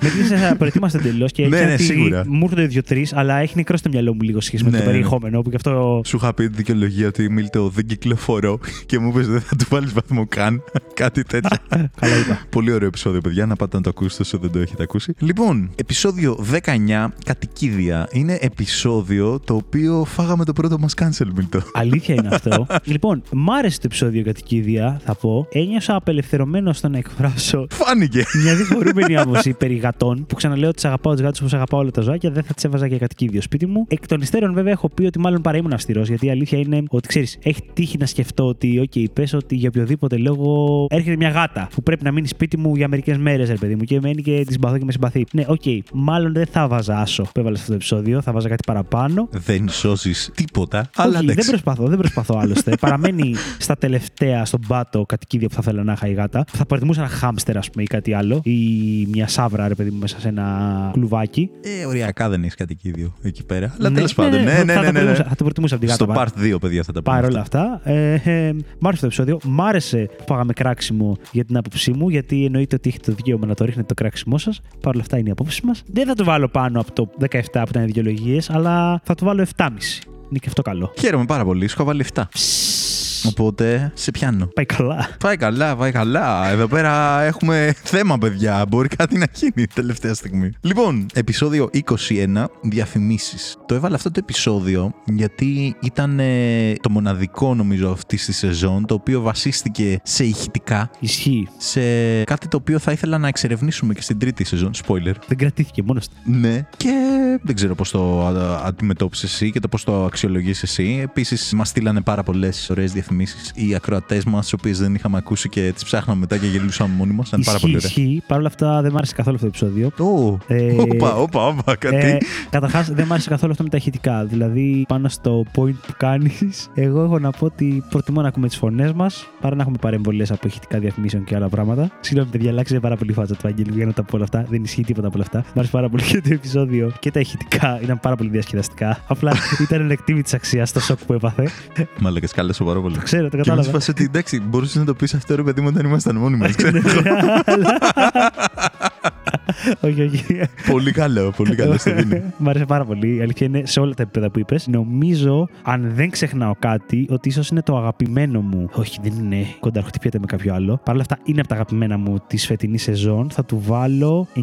Με τι προετοίμαστε εντελώς και Ναι, έτσι ναι, ότι σίγουρα. μου έρχονται δύο-τρεις, αλλά έχει νεκρό στο μυαλό μου λίγο σχέση με Ναι, το ναι. περιεχόμενο. Που γι' αυτό. σου είχα πει τη δικαιολογία ότι Μίλτο δεν κυκλοφορώ και μου είπες δεν θα του βάλεις βαθμό καν. Κάτι τέτοιο. Καλά είπα. Πολύ ωραίο επεισόδιο, παιδιά. Να πάτε να το ακούσετε όσο δεν το έχετε ακούσει. Λοιπόν, επεισόδιο 19, κατοικίδια. Είναι επεισόδιο το οποίο φάγαμε το πρώτο μας cancel, Μίλτο. Αλήθεια είναι αυτό. λοιπόν, μ' άρεσε το επεισόδιο κατοικίδια, θα πω. Ένιωσα απελευθερωμένο στο να εκφράσω Φάνηκε. μια διχορούμενη άποψη περί γατών, που ξαναλέω ότι τι αγαπάω τους γάτους όπως αγαπάω όλα τα ζώα και δεν θα τις έβαζα για κατοικίδιο σπίτι μου. Εκ των υστέρων, βέβαια, έχω πει ότι μάλλον παρά ήμουν αυστηρός, γιατί η αλήθεια είναι ότι ξέρεις, έχει τύχει να σκεφτώ ότι, OK, πες ότι για οποιοδήποτε λόγο έρχεται μια γάτα που πρέπει να μείνει σπίτι μου για μερικές μέρες, ρε παιδί μου, και μένει και τη συμπαθώ και με συμπαθεί. Ναι, OK, μάλλον δεν θα βάζα άσο που έβαλε σε αυτό το επεισόδιο, θα βάζα κάτι παραπάνω. Δεν σώζει τίποτα. Αλλά Όχι, δεν εντάξει. προσπαθώ, δεν προσπαθώ άλλωστε. Παραμένει στα τελευταία, στον πάτο κατοικίδια που θα ήθελα να είχα η γάτα. Θα προτιμούσα ένα χάμστερ, ας πούμε, ή κάτι άλλο. Ή μια σάβρα, ρε παιδί μου, μέσα σε ένα κλουβάκι. Ε, οριακά δεν έχεις κατοικίδιο εκεί πέρα. Αλλά Ναι, τέλος πάντων. Ναι, θα ναι, το ναι. ναι, προτιμούσα- ναι. Θα το προτιμούσα από τη γάτα. Στο παρά- part 2, παιδιά, θα τα πούμε. Παρ' όλα αυτά. αυτά, ε, ε, μ' άρεσε το επεισόδιο. Μ' άρεσε που πάγαμε κράξιμο για την άποψή μου, γιατί εννοείται ότι έχετε το δικαίωμα να το ρίχνετε το κράξιμό σας. Παρ' όλα αυτά είναι η απόψη μας. Δεν θα το βάλω πάνω από το 17 που ήταν οι δικαιολογίες, αλλά θα το βάλω 7,5. Είναι και αυτό καλό. Χαίρομαι πάρα πολύ. Σου είχα βάλει 7. Οπότε σε πιάνω. Πάει καλά. Πάει καλά, πάει καλά. Εδώ πέρα έχουμε θέμα, παιδιά. Μπορεί κάτι να γίνει τελευταία στιγμή. Λοιπόν, επεισόδιο 21, διαφημίσεις. Το έβαλα αυτό το επεισόδιο γιατί ήταν ε, το μοναδικό, νομίζω, αυτής της σεζόν, το οποίο βασίστηκε σε ηχητικά, Ισχύει. σε κάτι το οποίο θα ήθελα να εξερευνήσουμε και στην τρίτη σεζόν. Spoiler. Δεν κρατήθηκε μόνος του. Ναι. Και δεν ξέρω πώς το α, αντιμετώπισες εσύ και το πώς το αξιολογείς εσύ. Επίσης, μας στείλανε πάρα πολλές ωραίες διαφημίσει διαφημίσεις οι ακροατές μας, τι οποίες δεν είχαμε ακούσει και τις ψάχναμε μετά και γελούσαμε μόνοι μας. Ήταν πάρα πολύ ωραία. Ισχύει. Παρ' όλα αυτά δεν μ' άρεσε καθόλου αυτό το επεισόδιο. Ω, Ε, Όπα, όπα, όπα, κάτι. Ε, Καταρχάς, δεν μ' άρεσε καθόλου αυτό με τα ηχητικά. Δηλαδή, πάνω στο point που κάνεις, εγώ έχω να πω ότι προτιμώ να ακούμε τις φωνές μας παρά να έχουμε παρεμβολές από ηχητικά διαφημίσεων και άλλα πράγματα. Συγγνώμη, παιδιά, αλλάξε πάρα πολύ η φάτσα του Αγγέλου για να τα πω όλα αυτά. Δεν ισχύει τίποτα από όλα αυτά. Μ' άρεσε πάρα πολύ και το επεισόδιο και τα ηχητικά ήταν πάρα πολύ διασκεδαστικά. Απλά ήταν ελεκτήμη της αξίας το σοκ που έπαθε. Μαλάκα, κάλεσε πάρα πολύ. Το ξέρω, το Και με κατάλαβα. φάση ότι εντάξει, μπορούσες να το πεις αυτό ρε παιδί μου όταν ήμασταν μόνοι μας. όχι, όχι. πολύ καλό, πολύ καλό. σε δίνει. Μ' άρεσε πάρα πολύ. Η αλήθεια είναι σε όλα τα επίπεδα που είπες. Νομίζω, αν δεν ξεχνάω κάτι, ότι ίσως είναι το αγαπημένο μου. Όχι, δεν είναι. Κοντά χτυπιέται με κάποιο άλλο. Παρ' όλα αυτά, είναι από τα αγαπημένα μου της φετινής σεζόν. Θα του βάλω 9.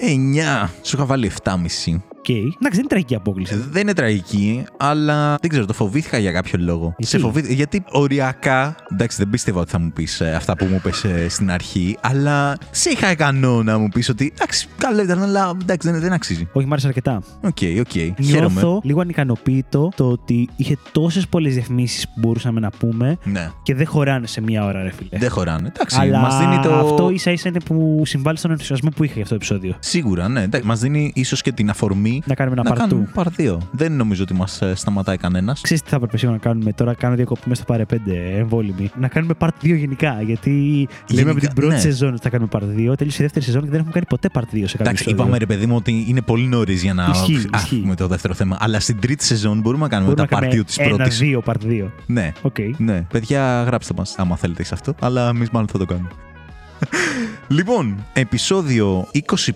9. Σου είχα βάλει 7,5. Οκ. Εντάξει, δεν είναι τραγική απόκλιση. Δεν είναι τραγική, αλλά δεν ξέρω, το φοβήθηκα για κάποιο λόγο. Γιατί; Σε φοβήθηκα, γιατί οριακά. Εντάξει, δεν πίστευα ότι θα μου πεις αυτά που μου 'πες ε, στην αρχή, αλλά σε είχα ικανό να μου πεις ότι εντάξει, καλό ήταν, αλλά εντάξει, δεν, δεν αξίζει. Όχι, μ' άρεσε αρκετά. Οκ, οκ. Χαίρομαι. Νιώθω λίγο ανικανοποίητο το ότι είχε τόσες πολλές διαφημίσεις που μπορούσαμε να πούμε Ναι, και δεν χωράνε σε μία ώρα, ρε φίλε. δεν χωράνε. Εντάξει, Αλλά μας δίνει το. αυτό ίσα ίσα είναι που συμβάλλει στον ενθουσιασμό που είχα για αυτό το επεισόδιο. Σίγουρα, ναι. Μας δίνει ίσως και την αφορμή Να κάνουμε ένα να part 2. κάνουμε part 2. Δεν νομίζω ότι μας σταματάει κανένας. Ξέρεις τι θα έπρεπε σίγουρα να κάνουμε τώρα, κάνω διακοπή μέσα στο πάρε 5 εμβόλιμη. Να κάνουμε part 2 γενικά. Γιατί λέμε από την πρώτη ναι. σεζόν ότι θα κάνουμε part 2, τέλειωσε η δεύτερη σεζόν και δεν έχουμε κάνει ποτέ part 2 σε κάποιο Εντάξει, επεισόδιο. είπαμε ρε παιδί μου ότι είναι πολύ νωρίς για να Ισχύει, α, ισχύει. πούμε το δεύτερο θέμα. Αλλά στην τρίτη σεζόν μπορούμε να κάνουμε Μπορούμε τα να part 2 της κάνουμε πρώτης. ένα-δύο part 2. Ναι. Οκ. Ναι, παιδιά, γράψτε μας άμα θέλετε σε αυτό. Αλλά εμείς μάλλον θα το κάνουμε. Λοιπόν, επεισόδιο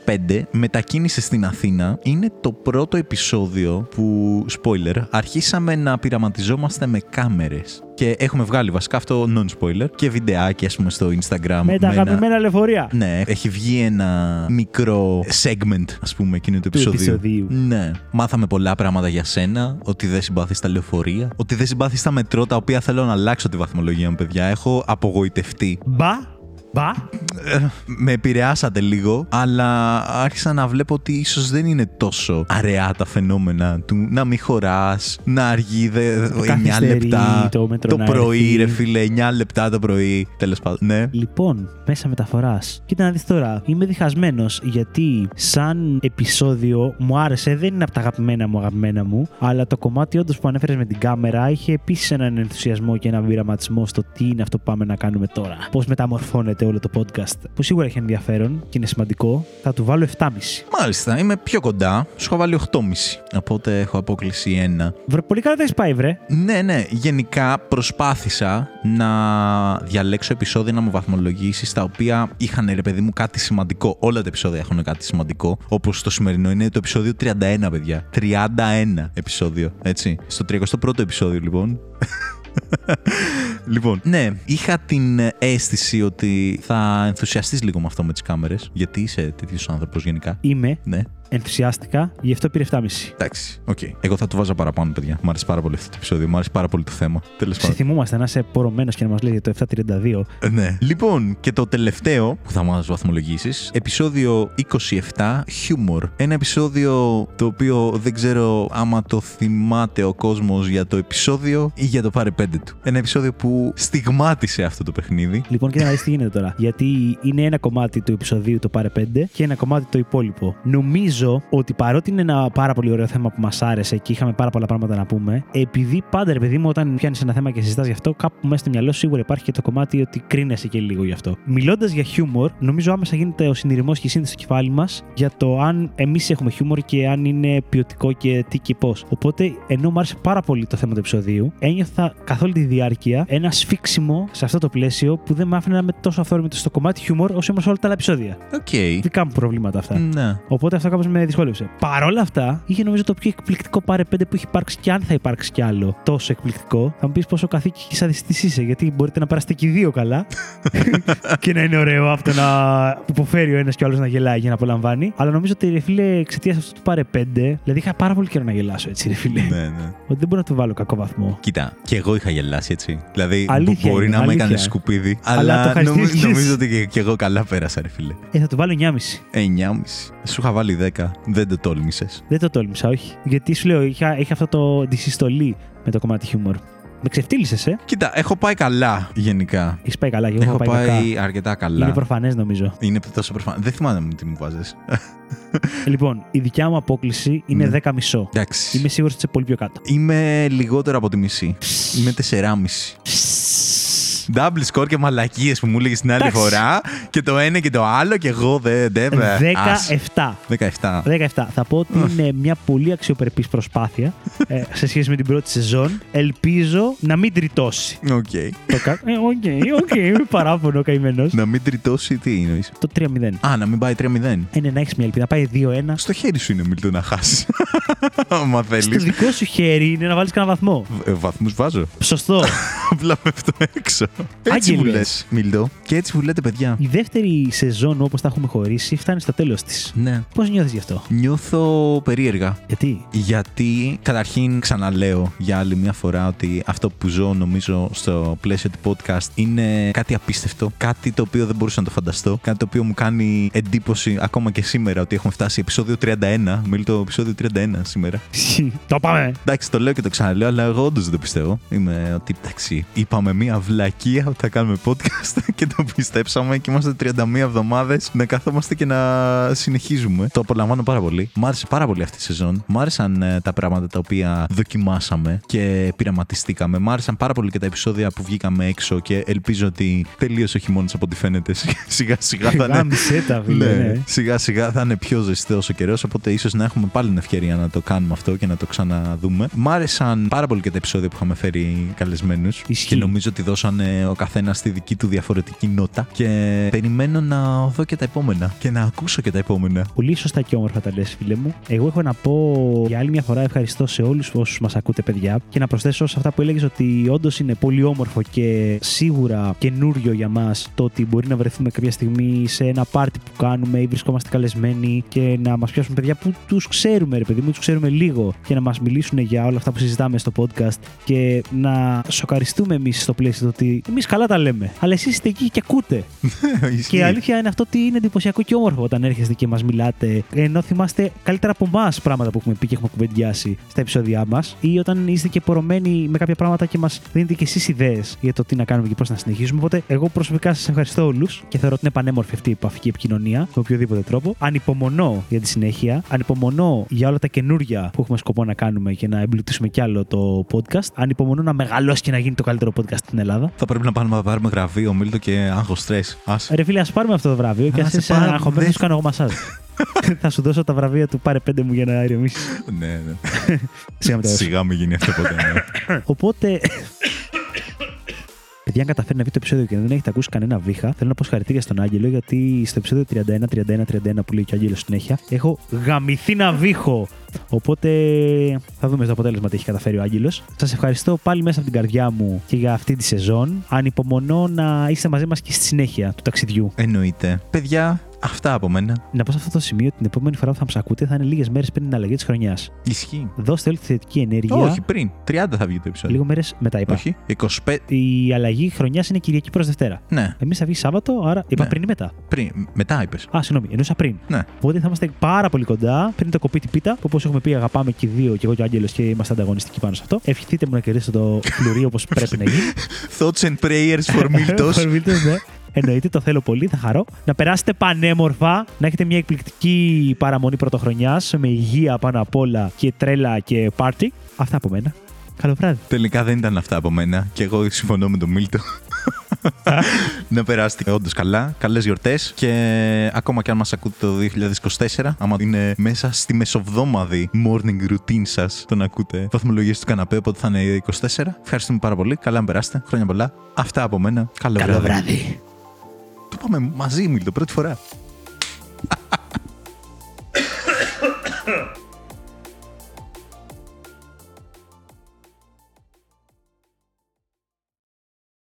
25, μετακίνηση στην Αθήνα, είναι το πρώτο επεισόδιο που, spoiler, αρχίσαμε να πειραματιζόμαστε με κάμερες. Και έχουμε βγάλει βασικά αυτό non-spoiler και βιντεάκι, ας πούμε, στο Instagram. Με τα ένα- αγαπημένα λεωφορεία. Ναι, έχει βγει ένα μικρό segment, ας πούμε, εκείνου του επεισοδίου. επεισοδίου. Ναι. Μάθαμε πολλά πράγματα για σένα. Ότι δεν συμπαθεί τα λεωφορεία. Ότι δεν συμπαθεί τα μετρό, τα οποία θέλω να αλλάξω τη βαθμολογία μου, παιδιά. Έχω απογοητευτεί. Μπα. Μπα. Ε, με επηρεάσατε λίγο, αλλά άρχισα να βλέπω ότι ίσως δεν είναι τόσο αραιά τα φαινόμενα του να μην χωράς, να αργεί δε, 9 καθυστερεί λεπτά το μέτρο να πρωί, έρθει. ρε φίλε, 9 λεπτά το πρωί. Τέλος πάντων, ναι. Λοιπόν, μέσα μεταφοράς. Κοίτα να δεις τώρα. Είμαι διχασμένος γιατί, σαν επεισόδιο, μου άρεσε. Δεν είναι από τα αγαπημένα μου αγαπημένα μου. Αλλά το κομμάτι όντως που ανέφερες με την κάμερα είχε επίσης έναν ενθουσιασμό και έναν πειραματισμό στο τι είναι αυτό που πάμε να κάνουμε τώρα. Πώς μεταμορφώνεται όλο το podcast. Που σίγουρα έχει ενδιαφέρον και είναι σημαντικό. Θα του βάλω 7,5. Μάλιστα, είμαι πιο κοντά. Σου είχα βάλει 8,5. Οπότε έχω απόκληση 1. Βρε, πολύ καλά τα έχεις πάει, βρε. Ναι, ναι. Γενικά προσπάθησα να διαλέξω επεισόδια να μου βαθμολογήσεις τα οποία είχαν ρε παιδί μου κάτι σημαντικό. Όλα τα επεισόδια έχουν κάτι σημαντικό. Όπως το σημερινό είναι το επεισόδιο 31, παιδιά. 31 επεισόδιο. Έτσι. Στο 31ο επεισόδιο, λοιπόν. λοιπόν, ναι, είχα την αίσθηση ότι θα ενθουσιαστείς λίγο με αυτό με τις κάμερες, γιατί είσαι τέτοιος άνθρωπος γενικά. Είμαι, Ναι, ενθουσιάστηκα, γι' αυτό πήρε 7,5. εντάξει, οκ. Εγώ θα το 'βαζα παραπάνω, παιδιά. Μου άρεσε πάρα πολύ αυτό το επεισόδιο, μου άρεσε πάρα πολύ το θέμα. Τέλος Σε πάντων. θυμούμαστε να είσαι πορωμένος και να μας λέει για το 732. Ε, Ναι. Λοιπόν, και το τελευταίο που θα μας βαθμολογήσεις, επεισόδιο 27, Humor. Ένα επεισόδιο το οποίο δεν ξέρω άμα το θυμάται ο κόσμος για το επεισόδιο ή για το πάρε πέντε του. Ένα επεισόδιο που στιγμάτισε αυτό το παιχνίδι. Λοιπόν, κοίτα να δεις τι γίνεται τώρα. Γιατί είναι ένα κομμάτι του επεισοδίου το πάρε 5 και ένα κομμάτι το υπόλοιπο. Νομίζω ότι παρότι είναι ένα πάρα πολύ ωραίο θέμα που μας άρεσε και είχαμε πάρα πολλά πράγματα να πούμε, επειδή πάντα ρε παιδί μου, όταν πιάνεις ένα θέμα και συζητάς γι' αυτό, κάπου μέσα στο μυαλό σου σίγουρα υπάρχει και το κομμάτι ότι κρίνεσαι και λίγο γι' αυτό. Μιλώντας για χιούμορ, νομίζω άμεσα γίνεται ο συνειρμός και η σύνδεση στο κεφάλι μας για το αν εμείς έχουμε χιούμορ και αν είναι ποιοτικό και τι και πώς. Οπότε, ενώ μου άρεσε πάρα πολύ το θέμα του επεισοδίου, ένιωθα καθ' όλη τη διάρκεια ένα σφίξιμο σε αυτό το πλαίσιο που δεν με άφηνε να είμαι τόσο αυθόρμητος στο κομμάτι χιούμορ όσο ήμουν σε όλα τα άλλα επεισόδια. Οκ. Δικά μου προβλήματα αυτά. Ναι. Οπότε αυτό κάπως με δυσκόλεψε. Παρ' όλα αυτά, είχε νομίζω το πιο εκπληκτικό πάρε 5 που έχει υπάρξει και αν θα υπάρξει κι άλλο τόσο εκπληκτικό. Θα μου πεις πόσο καθήκη και σαδιστής είσαι, γιατί μπορείτε να περάσετε και οι δύο καλά και να είναι ωραίο αυτό να υποφέρει ο ένας και ο άλλος να γελάει για να απολαμβάνει. Αλλά νομίζω ότι ρε φίλε, εξαιτίας αυτού του πάρε 5, δηλαδή είχα πάρα πολύ καιρό να γελάσω έτσι, ρε φίλε. ναι, ναι. Ότι δεν μπορώ να του βάλω κακό βαθμό. Κοίτα, και εγώ είχα γελάσει έτσι. Δηλαδή, Αλήθεια μπορεί είναι, να με αλήθεια. έκανε σκουπίδι, Αλλά αλλά, το ευχαριστήσεις. νομίζω, νομίζω ότι και, και εγώ καλά πέρασα, ρε φίλε. Ε, θα του βάλω 9,5. 9,5. Σου είχα βάλει 10. Δεν το τόλμησες. Δεν το τόλμησα, όχι. Γιατί σου λέω, είχα, είχα αυτό το τη συστολή με το κομμάτι χιούμορ. Με ξεφτύλισε, ε. Κοίτα, έχω πάει καλά γενικά. Έχεις πάει καλά και εγώ Έχω έχω πάει, πάει κακά. αρκετά καλά. Είναι προφανές νομίζω. Είναι τόσο προφανές. Δεν θυμάμαι τι μου βάζει. λοιπόν, η δικιά μου απόκληση είναι Ναι. 10 μισό. Εντάξει. Είμαι σίγουρος ότι είσαι πολύ πιο κάτω. Είμαι λιγότερο από τη μισή. Είμαι 4,5. Double score και μαλακίες που μου έλεγε την άλλη Εντάξει. φορά. Και το ένα και το άλλο και εγώ δεν. δεν ας. 17. 17. 17. Θα πω ότι είναι μια πολύ αξιοπρεπής προσπάθεια ε, σε σχέση με την πρώτη σεζόν. Ελπίζω να μην τριτώσει. Οκ. το κα... Ε, οκ, οκ, είμαι παράπονο ο καημένος. Να μην τριτώσει, τι εννοείς; Το 3-0. Α, να μην πάει 3-0. Είναι να έχεις μια ελπίδα. Να πάει 2-1. Στο χέρι σου είναι Μίλτο να χάσεις. Άμα Στο θέλει. δικό σου χέρι είναι να βάλεις κανένα βαθμό. Βαθμούς βάζω. Σωστό. Απλά πέφτω έξω. Έτσι μου λε, Άγγελες. Μίλτο. Και έτσι που λέτε, παιδιά. Η δεύτερη σεζόν, όπως τα έχουμε χωρίσει, φτάνει στο τέλος της. Ναι. Πώς νιώθεις γι' αυτό, Νιώθω περίεργα. Γιατί; Γιατί καταρχήν ξαναλέω για άλλη μια φορά ότι αυτό που ζω νομίζω στο πλαίσιο του podcast είναι κάτι απίστευτο. Κάτι το οποίο δεν μπορούσα να το φανταστώ. Κάτι το οποίο μου κάνει εντύπωση ακόμα και σήμερα ότι έχουμε φτάσει επεισόδιο 31. Μιλώ το επεισόδιο 31 σήμερα. το πάμε. Εντάξει, το λέω και το ξαναλέω, αλλά εγώ όντως δεν το πιστεύω. Είμαι ότι εντάξει, είπαμε μία βλακεία ότι θα κάνουμε podcast και το πιστέψαμε και είμαστε 31 εβδομάδες να καθόμαστε και να συνεχίζουμε. Το απολαμβάνω πάρα πολύ. Μ' άρεσε πάρα πολύ αυτή η σεζόν. Μ' άρεσαν ε, τα πράγματα τα οποία δοκιμάσαμε και πειραματιστήκαμε. Μ' άρεσαν πάρα πολύ και τα επεισόδια που βγήκαμε έξω και ελπίζω ότι τελείωσε ο χειμώνας από ό,τι φαίνεται. Σιγά σιγά θα είναι. Γάμισε τα, φίλε. Ναι, ναι. σιγά σιγά θα είναι πιο ζεστό ο καιρός, οπότε ίσως να έχουμε πάλι την ευκαιρία να το κάνουμε αυτό και να το ξαναδούμε. Μ' άρεσαν πάρα πολύ και τα επεισόδια που είχαμε φέρει καλεσμένους. Ισχύει. Και νομίζω ότι δώσανε ο καθένας τη δική του διαφορετική νότα. Και περιμένω να δω και τα επόμενα και να ακούσω και τα επόμενα. Πολύ σωστά και όμορφα τα λες φίλε μου. Εγώ έχω να πω για άλλη μια φορά ευχαριστώ σε όλους όσους μας ακούτε, παιδιά. Και να προσθέσω σε αυτά που έλεγες ότι όντως είναι πολύ όμορφο και σίγουρα καινούριο για μας το ότι μπορεί να βρεθούμε κάποια στιγμή σε ένα πάρτι που κάνουμε ή βρισκόμαστε καλεσμένοι και να μας πιάσουν παιδιά που τους ξέρουμε, ρε παιδί μου, τους ξέρουμε λίγο και να μας μιλήσουν για όλα αυτά που συζητάμε στο podcast και να σοκαριστούμε εμείς στο πλαίσιο του ότι εμείς καλά τα λέμε. Αλλά εσείς είστε εκεί και ακούτε. Και η αλήθεια είναι αυτό ότι είναι εντυπωσιακό και όμορφο όταν έρχεστε και μας μιλάτε, ενώ θυμάστε καλύτερα από εμάς πράγματα που έχουμε πει και έχουμε κουβεντιάσει στα επεισόδια μας, ή όταν είστε και πορωμένοι με κάποια πράγματα και μας δίνετε και εσείς ιδέες για το τι να κάνουμε και πώς να συνεχίσουμε. Οπότε, εγώ προσωπικά σας ευχαριστώ όλους και θεωρώ ότι είναι πανέμορφη αυτή η επαφική επικοινωνία με οποιοδήποτε τρόπο. Ανυπομονώ για τη συνέχεια. Ανυπομονώ για όλα τα καινούργια που έχουμε σκοπό να κάνουμε και να εμπλουτίσουμε κι άλλο το podcast. Ανυπομονώ να μεγαλώσει και να γίνει το καλύτερο podcast στην Ελλάδα. Θα πρέπει να πάμε να πάρουμε γραβείο, Μίλτο και άγχος στρε. Ρε φίλε, ας πάρουμε αυτό το βραβείο και Α, ας σε είσαι πάρα- αγχωμένο, δεν- σου κάνω εγώ μασάζ. θα σου δώσω τα βραβεία του πάρε πέντε μου για να ηρεμήσεις. ναι, ναι. Σιγά με τα δώσω. Σιγά μην γίνει αυτό ποτέ. ναι. Οπότε. Παιδιά, αν καταφέρει να βγει το επεισόδιο και δεν έχετε ακούσει κανένα βήχα, θέλω να πω συγχαρητήρια στον Άγγελο γιατί στο επεισόδιο 31, 31, 31 που λέει και ο Άγγελος συνέχεια, έχω γαμηθεί να βήχω. Οπότε θα δούμε στο αποτέλεσμα τι έχει καταφέρει ο Άγγελος. Σας ευχαριστώ πάλι μέσα από την καρδιά μου και για αυτή τη σεζόν. Ανυπομονώ να είστε μαζί μας και στη συνέχεια του ταξιδιού. Εννοείται. Παιδιά, αυτά από μένα. Να πω σε αυτό το σημείο ότι την επόμενη φορά που θα μας ακούτε θα είναι λίγες μέρες πριν την αλλαγή της χρονιάς. Ισχύει. Δώστε όλη τη θετική ενέργεια. Όχι, πριν. 30 θα βγει το επεισόδιο. Λίγο μέρες μετά είπα. Όχι. 25. Η αλλαγή χρονιάς είναι Κυριακή προς Δευτέρα. Ναι, Εμείς θα βγει Σάββατο, άρα είπα Ναι. πριν ή μετά; πριν. Μετά είπες. Α, συγγνώμη, εννοούσα πριν. Ναι. Οπότε θα είμαστε πάρα πολύ κοντά πριν το κοπεί την πίτα, που όπως έχουμε πει αγαπάμε και οι δύο, και εγώ και ο Άγγελος και είμαστε ανταγωνιστικοί πάνω σε αυτό. Ευχηθείτε μου να κερδίσετε το φλουρί όπως πρέπει να γίνει. Thoughts and prayers for Miltos. Φορμίλτος, ναι. Εννοείται, το θέλω πολύ, θα χαρώ. Να περάσετε πανέμορφα, να έχετε μια εκπληκτική παραμονή πρωτοχρονιάς με υγεία πάνω απ' όλα και τρέλα και πάρτι. Αυτά από μένα. Καλό βράδυ. Τελικά δεν ήταν αυτά από μένα και εγώ συμφωνώ με τον Μίλτο. να περάσετε όντως καλά, καλές γιορτές και ακόμα και αν μας ακούτε το 2024, άμα είναι μέσα στη μεσοβδόμαδη morning routine σας, τον ακούτε βαθμολογίες του καναπέ, οπότε θα είναι 24. Ευχαριστούμε πάρα πολύ. Καλά να περάσετε. Χρόνια πολλά. Αυτά από μένα. Καλό, Καλό βράδυ. βράδυ. Το πάμε μαζί, Μίλτο, πρώτη φορά.